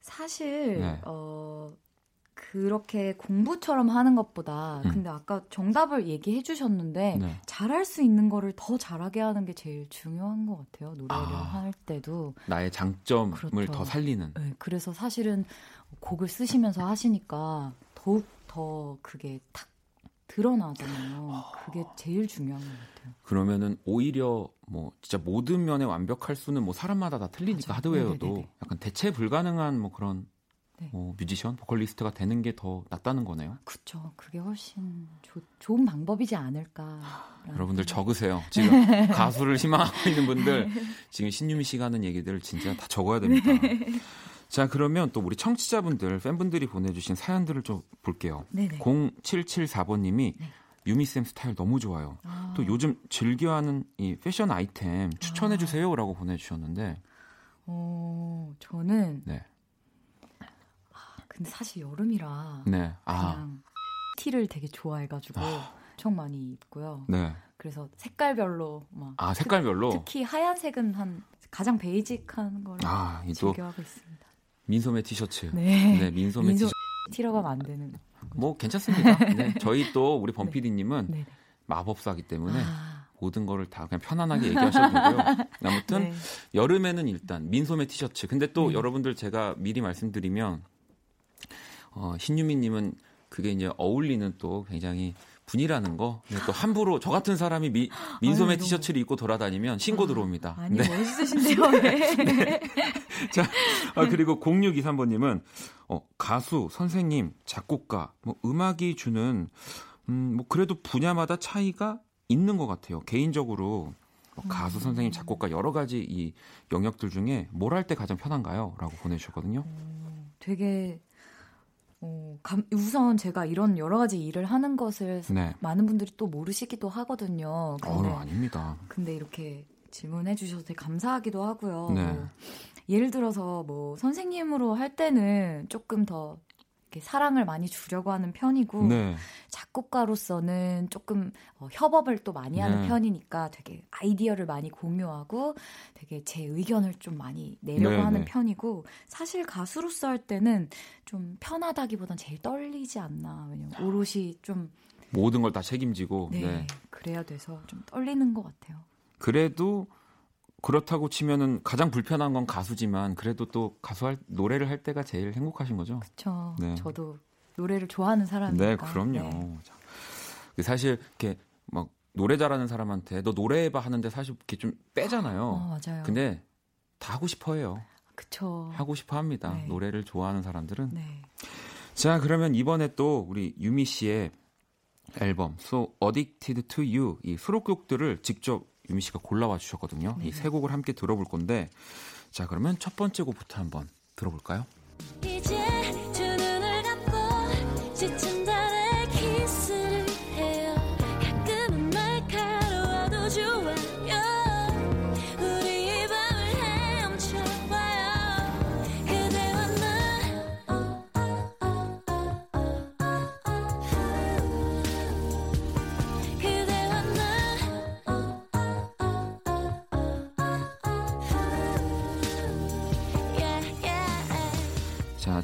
사실 네. 어 그렇게 공부처럼 하는 것보다 음. 근데 아까 정답을 얘기해 주셨는데 네. 잘할 수 있는 거를 더 잘하게 하는 게 제일 중요한 것 같아요. 노래를 아. 할 때도. 나의 장점을 그렇죠. 더 살리는. 네, 그래서 사실은 곡을 쓰시면서 하시니까 더욱 더 그게 탁 드러나잖아요. 그게 제일 중요한 것 같아요. 그러면은 오히려 뭐 진짜 모든 면에 완벽할 수는 뭐 사람마다 다 틀리니까 맞아요. 하드웨어도 네네네네. 약간 대체 불가능한 뭐 그런 네. 뭐 뮤지션, 보컬리스트가 되는 게 더 낫다는 거네요. 그쵸. 그게 훨씬 조- 좋은 방법이지 않을까. 여러분들 적으세요. 지금 가수를 희망하고 있는 분들 지금 신유미 씨가 하는 얘기들 진짜 다 적어야 됩니다. 자 그러면 또 우리 청취자분들 팬분들이 보내주신 사연들을 좀 볼게요. 네네. 0774번님이 네. 유미쌤 스타일 너무 좋아요. 아, 또 요즘 즐겨하는 이 패션 아이템 추천해 주세요라고 보내주셨는데 어, 저는 네, 근데 사실 여름이라 네, 아, 그냥 티를 되게 좋아해가지고 아. 엄청 많이 입고요. 네, 그래서 색깔별로 막 아 색깔별로 특, 히 하얀색은 한 가장 베이직한 걸 아, 즐겨하고 있습니다. 민소매 티셔츠, 네. 네, 민소매 민소- 티셔츠 티라고 하면 안 되는. 뭐 괜찮습니다. 네, 저희 또 우리 범 네. 네. 마법사기 때문에 아, 모든 거를 다 그냥 편안하게 얘기하셔도 되고요. 아무튼 네. 여름에는 일단 민소매 티셔츠. 근데 또 네. 여러분들 제가 미리 말씀드리면 어, 신유미님은 그게 이제 어울리는 또 굉장히 분이라는 거. 또 함부로 저 같은 사람이 미, 민소매 아유, 티셔츠를 입고 돌아다니면 신고 들어옵니다. 아니 네. 멋있으신데요. 네. 자, 아, 그리고 0623번님은 어, 가수, 선생님, 작곡가, 뭐 음악이 주는 음, 뭐 그래도 분야마다 차이가 있는 것 같아요. 개인적으로 뭐 가수, 선생님, 작곡가 여러 가지 이 영역들 중에 뭘 할 때 가장 편한가요?라고 보내주셨거든요. 되게 어, 감- 우선 제가 이런 여러 가지 일을 하는 것을 네. 많은 분들이 또 모르시기도 하거든요. 어, 근데, 아닙니다. 근데 이렇게 질문해 주셔서 되게 감사하기도 하고요. 네. 뭐 예를 들어서 뭐 선생님으로 할 때는 조금 더 사랑을 많이 주려고 하는 편이고 네. 작곡가로서는 조금 어, 협업을 또 많이 하는 네. 편이니까 되게 아이디어를 많이 공유하고 되게 제 의견을 좀 많이 내려고 네, 하는 네. 편이고 사실 가수로서 할 때는 좀 편하다기보단 제일 떨리지 않나 왜냐면 오롯이 좀 모든 걸 다 책임지고. 네, 네. 그래야 돼서 좀 떨리는 것 같아요. 그래도 그렇다고 치면은 가장 불편한 건 가수지만 그래도 또 가수할 노래를 할 때가 제일 행복하신 거죠. 저 네. 저도 노래를 좋아하는 사람이니까. 네, 그럼요. 네. 자, 그 사실 이렇게 막 노래 잘하는 사람한테 너 노래해봐 하는데 사실 이렇게 좀 빼잖아요. 어, 맞아요. 근데 다 하고 싶어해요. 그쵸. 하고 싶어 합니다. 네. 노래를 좋아하는 사람들은. 네. 자, 그러면 이번에 또 우리 유미 씨의 앨범 So Addicted to You 이 수록곡들을 직접 유미 씨가 골라와 주셨거든요. 네. 이세 곡을 함께 들어볼 건데, 자 그러면 첫 번째 곡부터 한번 들어볼까요? 이제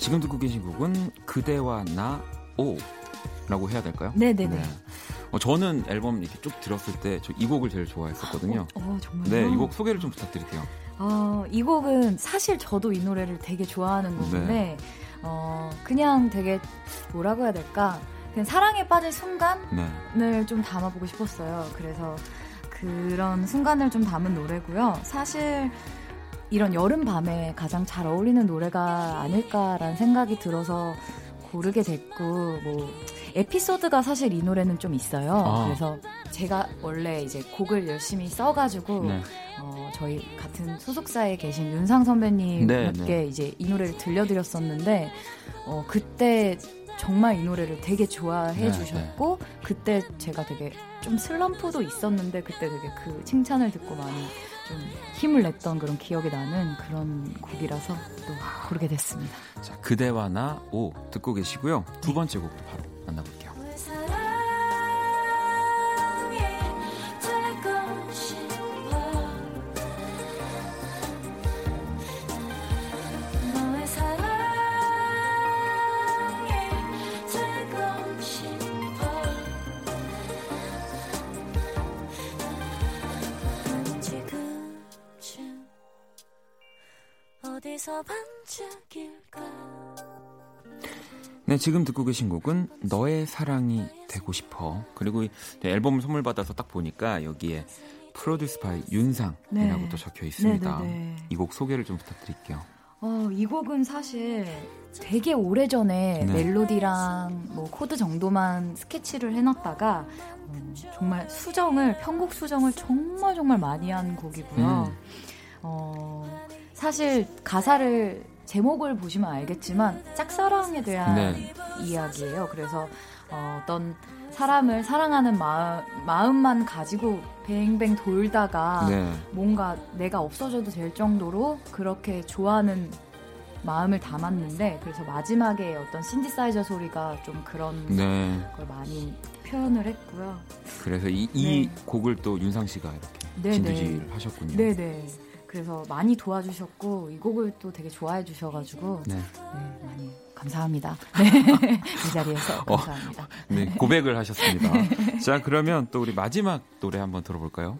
지금 듣고 계신 곡은 그대와 나 오 라고 해야 될까요? 네네 네. 어, 저는 앨범 이렇게 쭉 들었을 때 저 이 곡을 제일 좋아했었거든요. 어, 정말요? 네, 이 곡 소개를 좀 부탁드릴게요. 어, 이 곡은 사실 저도 이 노래를 되게 좋아하는 곡인데, 네. 어, 그냥 되게 뭐라고 해야 될까? 그냥 사랑에 빠진 순간을 네. 좀 담아보고 싶었어요. 그래서 그런 순간을 좀 담은 노래고요. 사실 이런 여름 밤에 가장 잘 어울리는 노래가 아닐까라는 생각이 들어서 고르게 됐고, 뭐, 에피소드가 사실 이 노래는 좀 있어요. 아. 그래서 제가 원래 이제 곡을 열심히 써가지고, 네. 어, 저희 같은 소속사에 계신 윤상 선배님께 네, 네. 이제 이 노래를 들려드렸었는데 어, 그때 정말 이 노래를 되게 좋아해 네, 주셨고 그때 제가 되게 좀 슬럼프도 있었는데 그때 되게 그 칭찬을 듣고 많이 좀 힘을 냈던 그런 기억이 나는 그런 곡이라서 또 고르게 됐습니다. 자, 그대와 나 오 듣고 계시고요. 두 번째 곡 바로 만나볼게요. 어디서 반짝일까 네, 지금 듣고 계신 곡은 너의 사랑이 되고 싶어. 그리고 이 앨범 선물 받아서 딱 보니까 여기에 Produced by 윤상이라고 네. 또 적혀 있습니다. 네네네. 이곡 소개를 좀 부탁드릴게요. 어, 이 곡은 사실 되게 오래전에 네. 멜로디랑 뭐 코드 정도만 스케치를 해놨다가 어, 정말 수정을 편곡 수정을 정말 정말 많이 한 곡이고요. 음. 어, 사실 가사를 제목을 보시면 알겠지만 짝사랑에 대한 네. 이야기예요. 그래서 어, 어떤 사람을 사랑하는 마음, 마음 만 가지고 뱅뱅 돌다가 네. 뭔가 내가 없어져도 될 정도로 그렇게 좋아하는 마음을 담았는데 그래서 마지막에 어떤 신디사이저 소리가 좀 그런 네. 걸 많이 표현을 했고요. 그래서 이, 이 네. 곡을 또 윤상 씨가 이렇게 네네. 진두지를 하셨군요. 네네. 그래서 많이 도와주셨고 이 곡을 또 되게 좋아해 주셔가지고 네. 네, 많이 감사합니다. 네. 이 자리에서 어. 감사합니다. 네, 고백을 하셨습니다. 자, 그러면 또 우리 마지막 노래 한번 들어볼까요?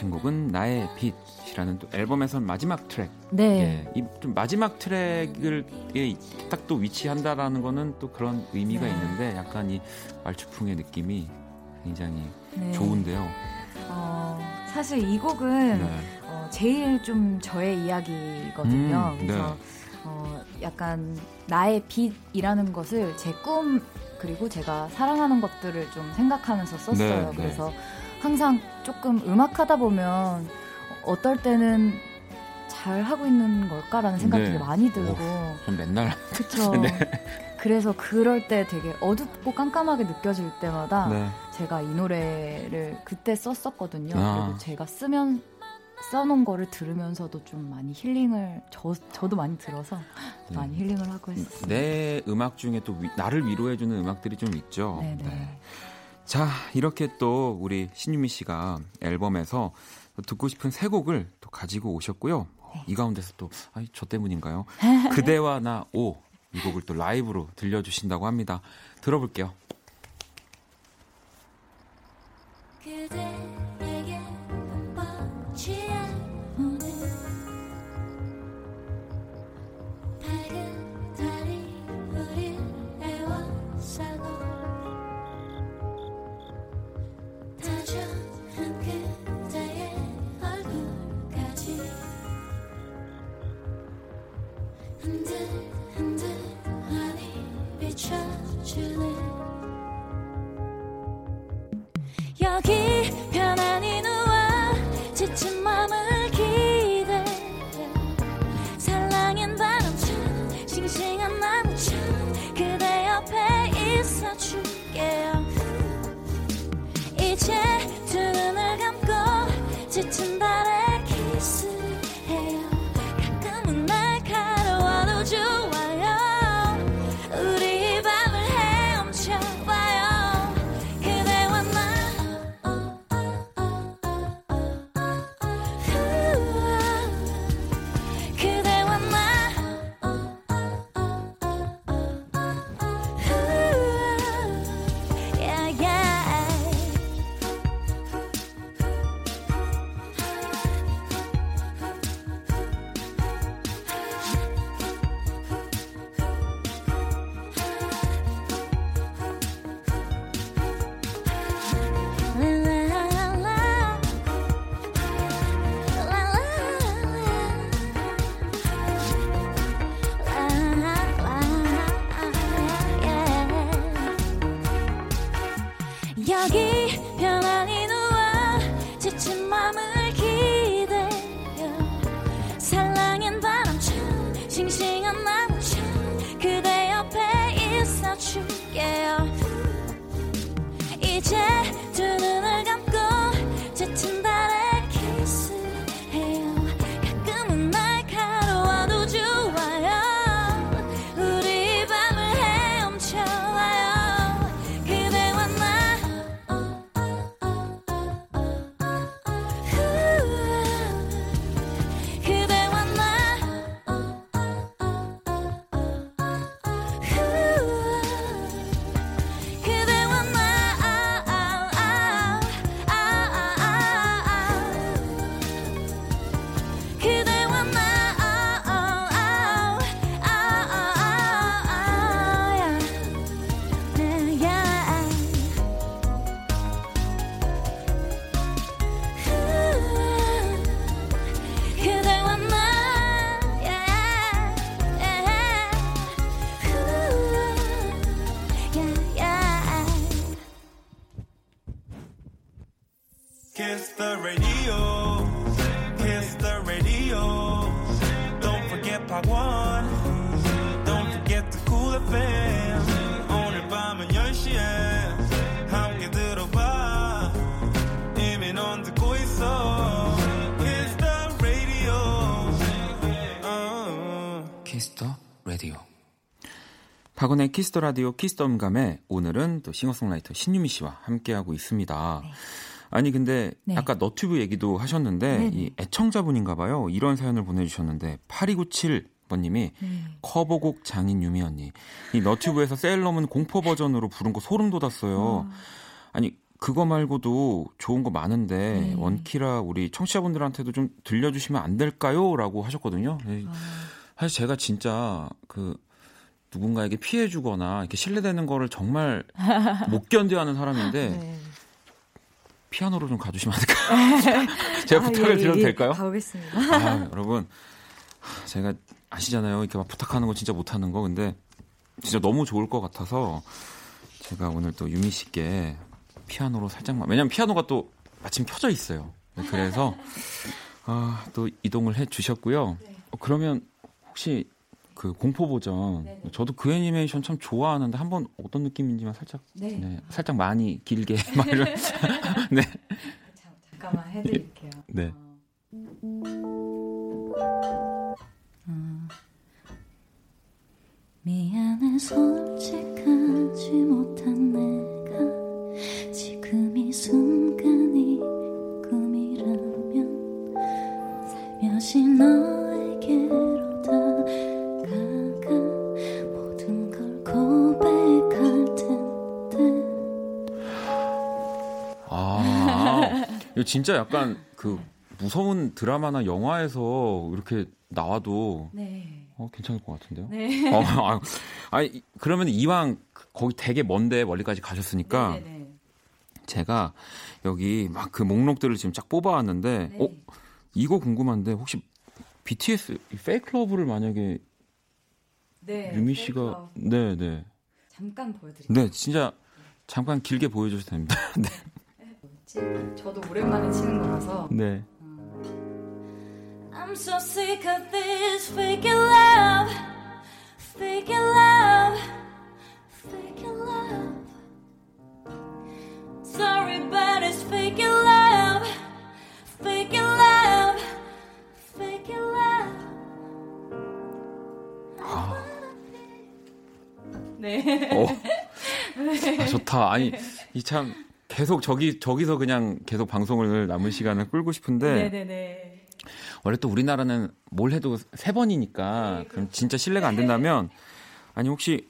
신 곡은 나의 빛이라는 또 앨범에선 마지막 트랙. 네. 예, 이좀 마지막 트랙을 딱또 위치한다라는 거는 또 그런 의미가 네. 있는데 약간 이 말추풍의 느낌이 굉장히 네. 좋은데요. 어, 사실 이 곡은 네. 어, 제일 좀 저의 이야기거든요. 음, 그래서 네. 어, 약간 나의 빛이라는 것을 제 꿈 그리고 제가 사랑하는 것들을 좀 생각하면서 썼어요. 네, 네. 그래서 항상 조금 음악하다 보면 어떨 때는 잘 하고 있는 걸까라는 생각이 네. 많이 들고 전 맨날 그쵸. 네. 그래서 그럴 때 되게 어둡고 깜깜하게 느껴질 때마다 네. 제가 이 노래를 그때 썼었거든요. 아. 그리고 제가 쓰면 써놓은 거를 들으면서도 좀 많이 힐링을 저 저도 많이 들어서 네. 많이 힐링을 하고 했어요. 내 음악 중에 또 위- 나를 위로해주는 음악들이 좀 있죠. 네네. 네. 자, 이렇게 또 우리 신유미 씨가 앨범에서 듣고 싶은 세 곡을 또 가지고 오셨고요. 어, 이 가운데서 또, 아이, 저 때문인가요? 그대와 나 오. 이 곡을 또 라이브로 들려주신다고 합니다. 들어볼게요. 그대 박원의 Kiss the Radio Kiss the 음감회 오늘은 또 싱어송라이터 신유미 씨와 함께하고 있습니다. 아니 근데 네. 아까 너튜브 얘기도 하셨는데 네네. 이 애청자분인가 봐요. 이런 사연을 보내주셨는데 8297 번님이 네. 커버곡 장인 유미 언니 이 너튜브에서 셀럽은 공포 버전으로 부른 거 소름 돋았어요. 아니 그거 말고도 좋은 거 많은데 네. 원키라 우리 청취자분들한테도 좀 들려주시면 안 될까요?라고 하셨거든요. 네. 사실 제가 진짜 그 누군가에게 피해 주거나 이렇게 신뢰되는 거를 정말 못 견뎌하는 사람인데 네. 피아노로 좀 가주시면 안 될까요? 제가 부탁을 드려도 될까요? 아, 예, 가보겠습니다. 아, 여러분 제가 아시잖아요. 이렇게 막 부탁하는 거 진짜 못하는 거 근데 진짜 너무 좋을 것 같아서 제가 오늘 또 유미 씨께 피아노로 살짝만 왜냐면 피아노가 또 마침 켜져 있어요. 네, 그래서 아, 또 이동을 해 주셨고요. 어, 그러면 혹시 그 공포 버전 저도 그 애니메이션 참 좋아하는데 한번 어떤 느낌인지만 살짝 네. 네, 살짝 많이 길게 막 이런 네. 잠- 잠깐만 해 드릴게요. 네. 미안해 솔직하지 못한 내가 지금 이 순간이 꿈이라면 살며시 너 이거 진짜 약간 그 무서운 드라마나 영화에서 이렇게 나와도 네. 어, 괜찮을 것 같은데요? 네. 어, 아, 아니, 그러면 이왕 거기 되게 먼데 멀리까지 가셨으니까 네, 네. 제가 여기 막 그 목록들을 지금 쫙 뽑아왔는데, 네. 어, 이거 궁금한데 혹시 BTS 이 페이클러브를 만약에 네. 유미 씨가 네, 네. 잠깐 보여드릴게요. 네, 진짜 잠깐 길게 보여주셔도 됩니다. 네. 저도 오랜만에 치는 거라서. 네. I'm so sick of this fake love, fake love, fake love. Sorry, but it's fake love, fake love, fake love. 네. 어. 아, 좋다. 아니, 이 참 계속 저기 저기서 그냥 계속 방송을 남은 시간을 끌고 싶은데 네네네. 원래 또 우리나라는 뭘 해도 세 번이니까 그럼 진짜 신뢰가 안 된다면 아니 혹시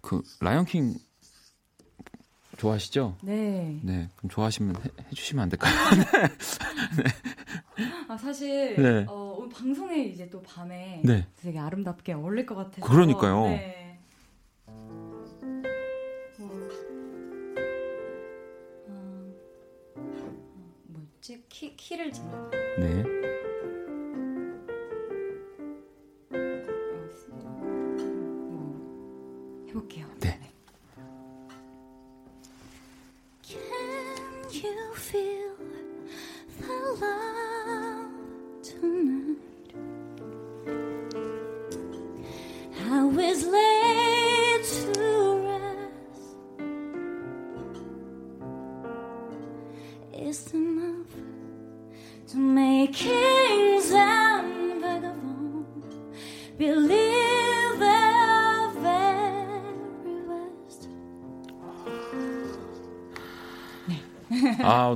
그 라이언 킹 좋아하시죠? 네. 네, 그럼 좋아하시면 해, 해주시면 안 될까요? 아 사실 네. 어, 오늘 방송에 이제 또 밤에 네. 되게 아름답게 어울릴 것 같아서. 그러니까요. 네. 뭐였지? 키 키를 해볼게요. 네.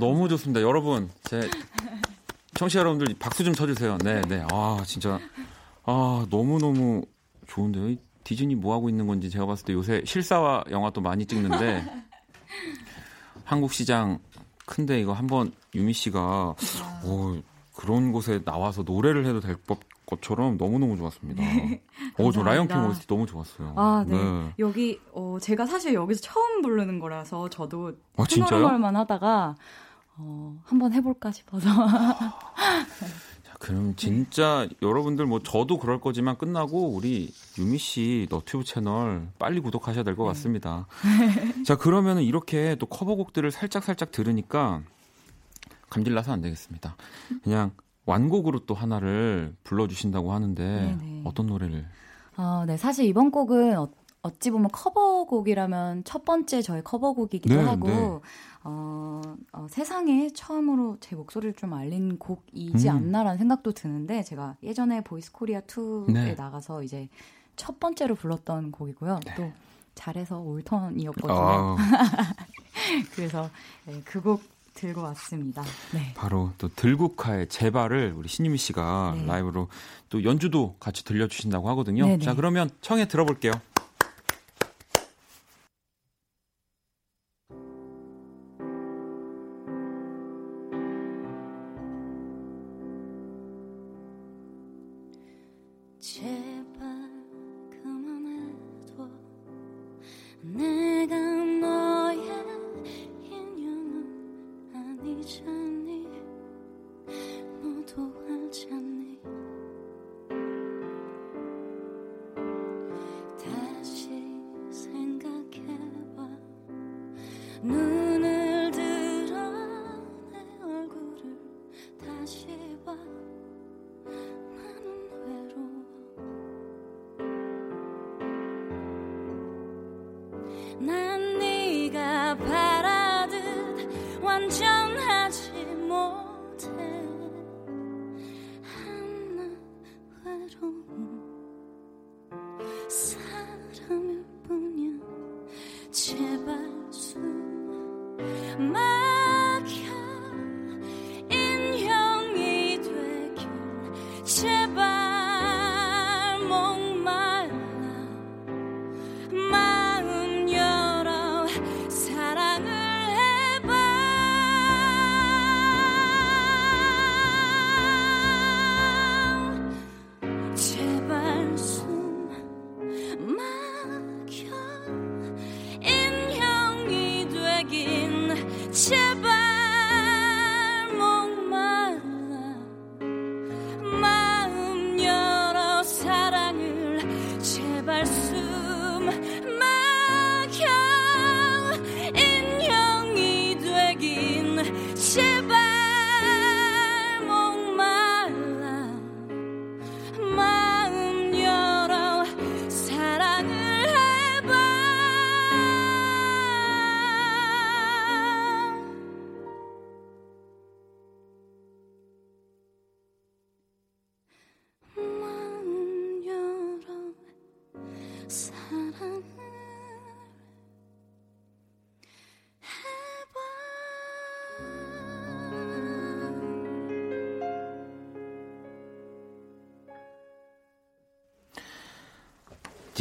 너무 좋습니다. 여러분, 제 청취자 여러분들 박수 좀 쳐주세요. 네, 네. 아, 진짜. 아, 너무너무 좋은데요. 이 디즈니 뭐 하고 있는 건지 제가 봤을 때 요새 실사화 영화 또 많이 찍는데 한국 시장 큰데 이거 한번 유미 씨가 오, 그런 곳에 나와서 노래를 해도 될 법 것처럼 너무너무 좋았습니다. 오, 저 라이언 킹. OST 너무 좋았어요. 아, 네. 여기 어, 제가 사실 여기서 처음 부르는 거라서 저도 아? 흥얼흥얼만 하다가 어, 한번 해볼까 싶어서. 자, 그럼 진짜 여러분들 뭐 저도 그럴 거지만 끝나고 우리 유미 씨 너튜브 채널 빨리 구독하셔야 될 것 같습니다. 자, 그러면은 이렇게 또 커버곡들을 살짝 살짝 들으니까 감질나서 안 되겠습니다. 그냥 완곡으로 또 하나를 불러주신다고 하는데 네네. 어떤 노래를? 어, 네, 사실 이번 곡은 어, 어찌 보면 커버곡이라면 첫 번째 저의 커버곡이기도 네, 하고 네. 어, 어, 세상에 처음으로 제 목소리를 좀 알린 곡이지 음. 않나라는 생각도 드는데 제가 예전에 보이스 코리아 2에 네. 나가서 이제 첫 번째로 불렀던 곡이고요. 또 잘해서 all turn이었거든요. 아, 그래서 네, 그곡 들고 왔습니다. 네. 바로 또 들국화의 제발을 우리 신유미 씨가 네. 라이브로 또 연주도 같이 들려주신다고 하거든요. 네네. 자, 그러면 청해 들어볼게요.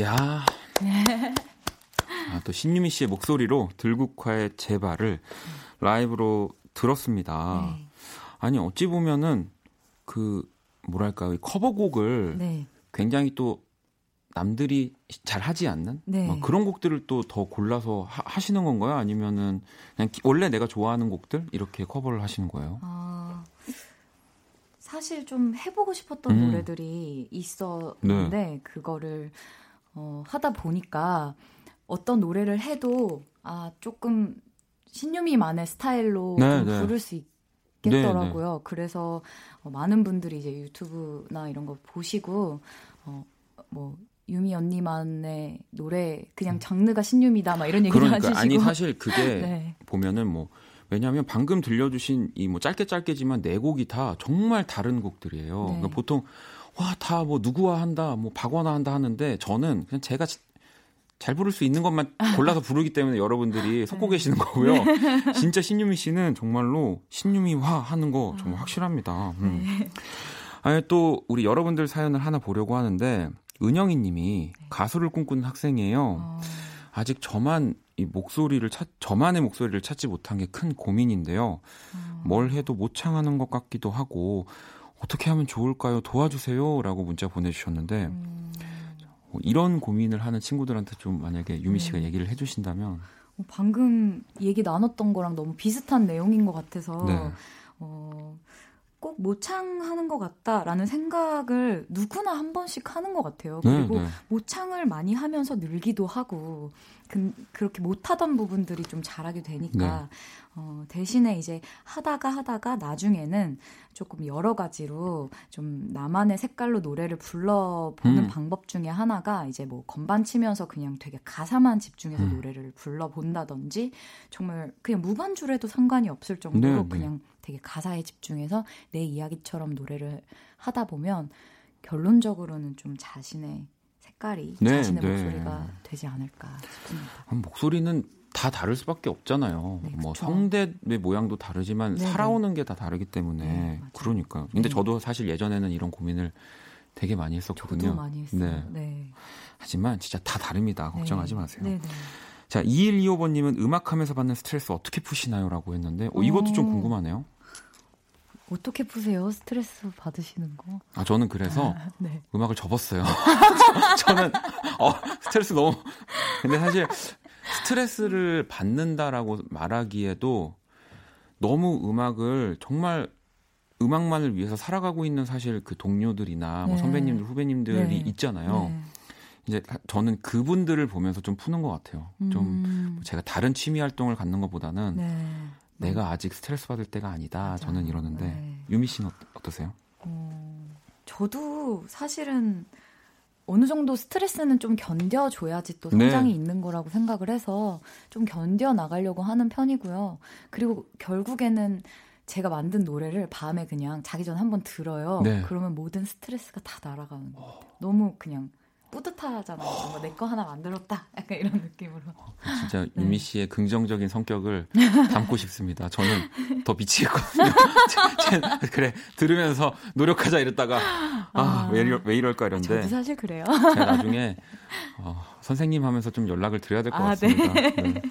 야. 아, 또 신유미 씨의 목소리로 들국화의 제발을 라이브로 들었습니다. 네. 아니 어찌 보면은 그 뭐랄까 이 커버곡을 네. 굉장히 또 남들이 잘 하지 않는 네. 뭐 그런 곡들을 또 더 골라서 하, 시는 건가요? 아니면은 그냥 기- 원래 내가 좋아하는 곡들 이렇게 커버를 하시는 거예요? 아, 사실 좀 해보고 싶었던 음. 노래들이 있었는데 그거를 어, 하다 보니까 어떤 노래를 해도 아 조금 신유미만의 스타일로 네, 좀 네. 부를 수 있, 있겠더라고요. 그래서 어, 많은 분들이 이제 유튜브나 이런 거 보시고 어, 뭐 유미 언니만의 노래 그냥 장르가 신유미다 막 이런 얘기도 그러니까 하시고 아니 사실 그게 네. 보면은 뭐 왜냐하면 방금 들려주신 이 뭐 짧게 짧게지만 네 곡이 다 정말 다른 곡들이에요. 네. 그러니까 보통 와 다 뭐 누구와 한다, 뭐 박원아 한다 하는데 저는 그냥 제가 지- 잘 부를 수 있는 것만 골라서 부르기 때문에 여러분들이 속고 네. 계시는 거고요. 진짜 신유미 씨는 정말로 신유미화 하는 거 정말 아. 확실합니다. 음. 네. 아니 또 우리 여러분들 사연을 하나 보려고 하는데 은영이 님이 네. 가수를 꿈꾸는 학생이에요. 어, 아직 저만 이 목소리를 찾 저만의 목소리를 찾지 못한 게 큰 고민인데요. 어. 뭘 해도 모창하는 것 같기도 하고 어떻게 하면 좋을까요? 도와주세요 라고 문자 보내주셨는데 음, 어, 이런 고민을 하는 친구들한테 좀 만약에 유미 씨가 네. 얘기를 해주신다면 어, 방금 얘기 나눴던 거랑 너무 비슷한 내용인 것 같아서 네. 어, 꼭 모창하는 것 같다라는 생각을 누구나 한 번씩 하는 것 같아요. 네, 그리고 네. 모창을 많이 하면서 늘기도 하고 그, 그렇게 못하던 부분들이 좀 잘하게 되니까 네. 어, 대신에 이제 하다가 하다가 나중에는 조금 여러 가지로 좀 나만의 색깔로 노래를 불러보는 음. 방법 중에 하나가 이제 뭐 건반 치면서 그냥 되게 가사만 집중해서 음. 노래를 불러본다든지 정말 그냥 무반주로 해도 상관이 없을 정도로 네, 네. 그냥 되게 가사에 집중해서 내 이야기처럼 노래를 하다 보면 결론적으로는 좀 자신의 색깔이 네, 자신의 네. 목소리가 되지 않을까 싶습니다. 목소리는 다 다를 수밖에 없잖아요. 네, 뭐. 성대의 모양도 다르지만 네, 살아오는 게 다 다르기 때문에 네. 그러니까요. 근데 네. 저도 사실 예전에는 이런 고민을 되게 많이 했었거든요. 많이. 네. 네. 하지만 진짜 다 다릅니다. 걱정하지 네. 마세요. 네, 네. 자, 2125번님은 음악하면서 받는 스트레스 어떻게 푸시나요? 라고 했는데, 어, 이것도 좀 오. 궁금하네요. 어떻게 푸세요? 스트레스 받으시는 거? 아, 저는 그래서 네. 음악을 접었어요. 저는, 어, 스트레스 너무. 근데 사실 스트레스를 받는다라고 말하기에도 너무 음악을 정말 음악만을 위해서 살아가고 있는 사실 그 동료들이나 뭐 네. 선배님들, 후배님들이 네. 있잖아요. 네. 이제 저는 그분들을 보면서 좀 푸는 것 같아요. 좀 음, 제가 다른 취미 활동을 갖는 것보다는 네. 내가 아직 스트레스 받을 때가 아니다. 맞아. 저는 이러는데 네. 유미 씨는 어- 어떠세요? 어, 저도 사실은 어느 정도 스트레스는 좀 견뎌줘야지 또 네. 성장이 있는 거라고 생각을 해서 좀 견뎌 나가려고 하는 편이고요. 그리고 결국에는 제가 만든 노래를 밤에 그냥 자기 전에 한번 들어요. 네. 그러면 모든 스트레스가 다 날아가는 것 같아요. 너무 그냥 뿌듯하잖아요. 뭔가 내거 하나 만들었다. 약간 이런 느낌으로. 진짜 네. 유미 씨의 긍정적인 성격을 담고 싶습니다. 저는 더 미치겠거든요. 그래 들으면서 노력하자 이랬다가 아. 아왜 이럴, 왜 이럴까 이런데 사실 그래요. 제가 나중에 어, 선생님 하면서 좀 연락을 드려야 될것 아, 같습니다. 네.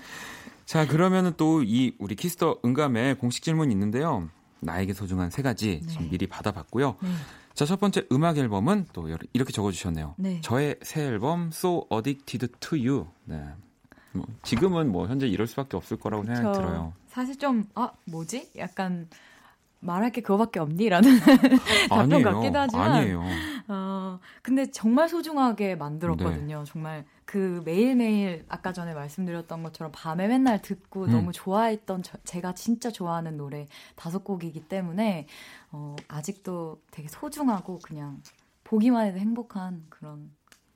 자 그러면은 또 이 우리 Kiss the 음감회 공식 질문이 있는데요. 나에게 소중한 세 가지 좀 네. 미리 받아봤고요. 네. 자, 첫 번째 음악 앨범은 또 이렇게 적어주셨네요. 네. 저의 새 앨범 So Addicted to You. 네. 뭐 지금은 뭐 현재 이럴 수밖에 없을 거라고 생각이 저 들어요. 사실 좀, 아, 뭐지? 약간 말할 게 그거밖에 없니? 라는 답변 같기도 하지만. 아니에요. 어, 근데 정말 소중하게 네. 만들었거든요. 정말 그 매일매일 아까 전에 말씀드렸던 것처럼 밤에 맨날 듣고 음. 너무 좋아했던 저- 제가 진짜 좋아하는 노래 다섯 곡이기 때문에 어, 아직도 되게 소중하고 그냥 보기만 해도 행복한 그런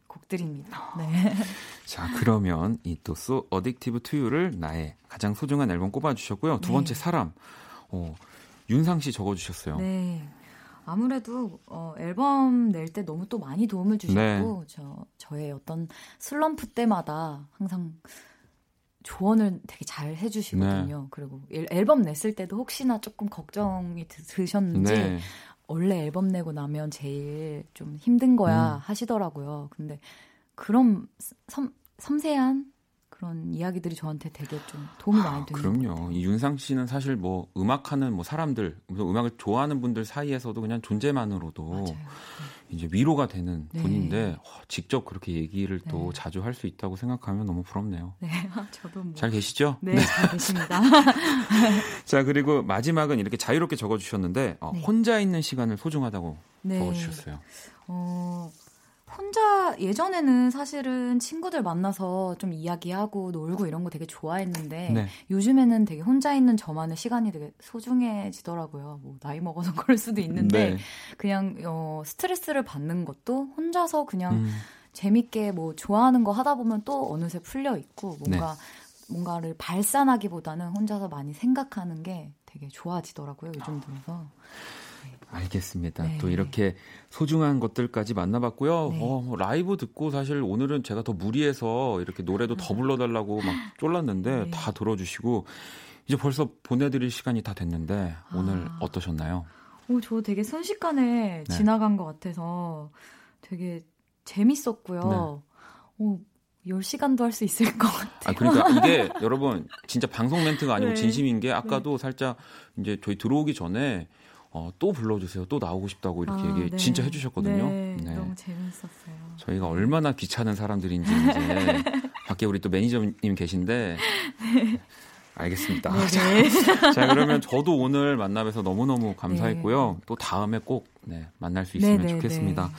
곡들입니다. 네. 자, 그러면 이 또 So Addictive to You를 나의 가장 소중한 앨범 꼽아주셨고요. 두 네. 번째 사람. 어, 윤상 씨 적어주셨어요. 네. 아무래도 어, 앨범 낼 때 너무 또 많이 도움을 주셨고 네. 저 저의 어떤 슬럼프 때마다 항상 조언을 되게 잘 해주시거든요. 네. 그리고 앨- 앨범 냈을 때도 혹시나 조금 걱정이 드, 드셨는지 네. 원래 앨범 내고 나면 제일 좀 힘든 거야 음. 하시더라고요. 근데 그런 섬, 섬세한 그런 이야기들이 저한테 되게 좀 도움이 많이 아, 되는 것 그럼요. 이 윤상 씨는 사실 뭐 음악하는 뭐 사람들, 음악을 좋아하는 분들 사이에서도 그냥 존재만으로도 맞아요. 이제 위로가 되는 네. 분인데 어, 직접 그렇게 얘기를 또 네. 자주 할 수 있다고 생각하면 너무 부럽네요. 네, 저도 뭐. 잘 계시죠? 네, 잘 계십니다. 자 그리고 마지막은 이렇게 자유롭게 적어주셨는데 어, 네. 혼자 있는 시간을 소중하다고 네. 적어주셨어요. 어, 혼자 예전에는 사실은 친구들 만나서 좀 이야기하고 놀고 이런 거 되게 좋아했는데 네. 요즘에는 되게 혼자 있는 저만의 시간이 되게 소중해지더라고요. 뭐 나이 먹어서 그럴 수도 있는데 네. 그냥 어, 스트레스를 받는 것도 혼자서 그냥 음, 재밌게 뭐 좋아하는 거 하다 보면 또 어느새 풀려 있고 네. 뭔가 뭔가를 발산하기보다는 혼자서 많이 생각하는 게 되게 좋아지더라고요. 요즘 들어서. 알겠습니다. 네. 또 이렇게 소중한 것들까지 만나봤고요. 네. 어, 뭐 라이브 듣고 사실 오늘은 제가 더 무리해서 이렇게 노래도 더 불러달라고 막 쫄랐는데 아. 네. 다 들어주시고 이제 벌써 보내드릴 시간이 다 됐는데 오늘 아. 어떠셨나요? 오, 저 되게 순식간에 네. 지나간 것 같아서 되게 재밌었고요. 네. 오, 10시간도 할 수 있을 것 같아요. 아, 그러니까 이게 여러분 진짜 방송 멘트가 아니고 네. 진심인 게 아까도 살짝 이제 저희 들어오기 전에 어, 또 불러주세요. 또 나오고 싶다고 이렇게 아, 얘기 네. 진짜 해주셨거든요. 네, 네. 너무 재밌었어요. 저희가 얼마나 귀찮은 사람들인지 이제 밖에 우리 또 매니저님 계신데 알겠습니다. 네. 자 그러면 저도 오늘 만나뵈서 너무너무 감사했고요. 또 다음에 꼭 네, 만날 수 있으면 네, 네, 좋겠습니다. 네.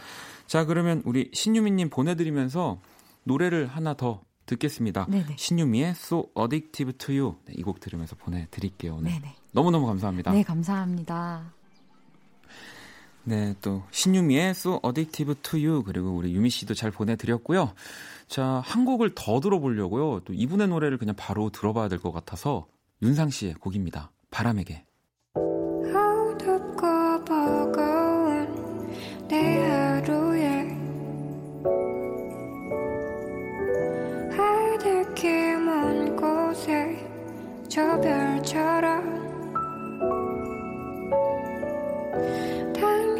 자 그러면 우리 신유미님 보내드리면서 노래를 하나 더 듣겠습니다. 네네. 신유미의 So Addictive to You 네, 이곡 들으면서 보내드릴게요. 오늘 네네. 너무너무 감사합니다. 네, 감사합니다. 네, 또 신유미의 So Addictive to You 그리고 우리 유미 씨도 잘 보내드렸고요. 자, 한 곡을 더 들어보려고요. 또 이분의 노래를 그냥 바로 들어봐야 될 것 같아서 윤상 씨의 곡입니다. 바람에게. 저 별처럼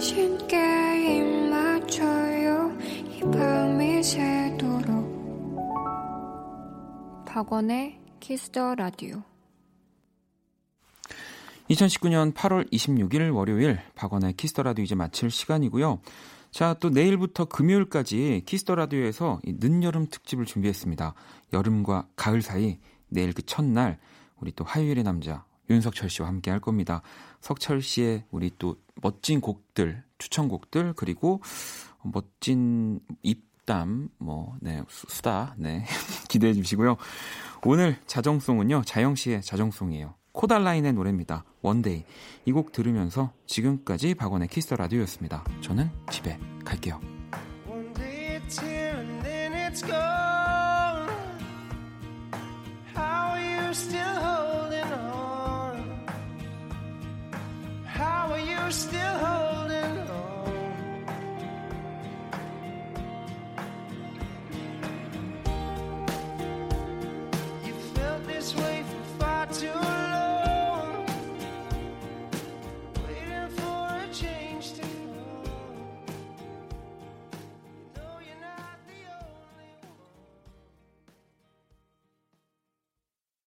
당신께 입 맞춰요 이 밤이 새도록 박원의 Kiss the Radio 2019년 8월 26일 월요일 박원의 Kiss the Radio 이제 마칠 시간이고요. 자, 또 내일부터 금요일까지 Kiss the Radio에서 이 늦여름 특집을 준비했습니다. 여름과 가을 사이 내일 그 첫날 우리 또 화요일의 남자 윤석철 씨와 함께 할 겁니다. 석철 씨의 우리 또 멋진 곡들, 추천곡들 그리고 멋진 입담 뭐 네, 수- 수다 네. 기대해 주시고요. 오늘 자정송은요. 자영 씨의 자정송이에요. Kodaline의 노래입니다. One Day. 이 곡 들으면서 지금까지 박원의 Kiss the Radio였습니다. 저는 집에 갈게요. One day still hope.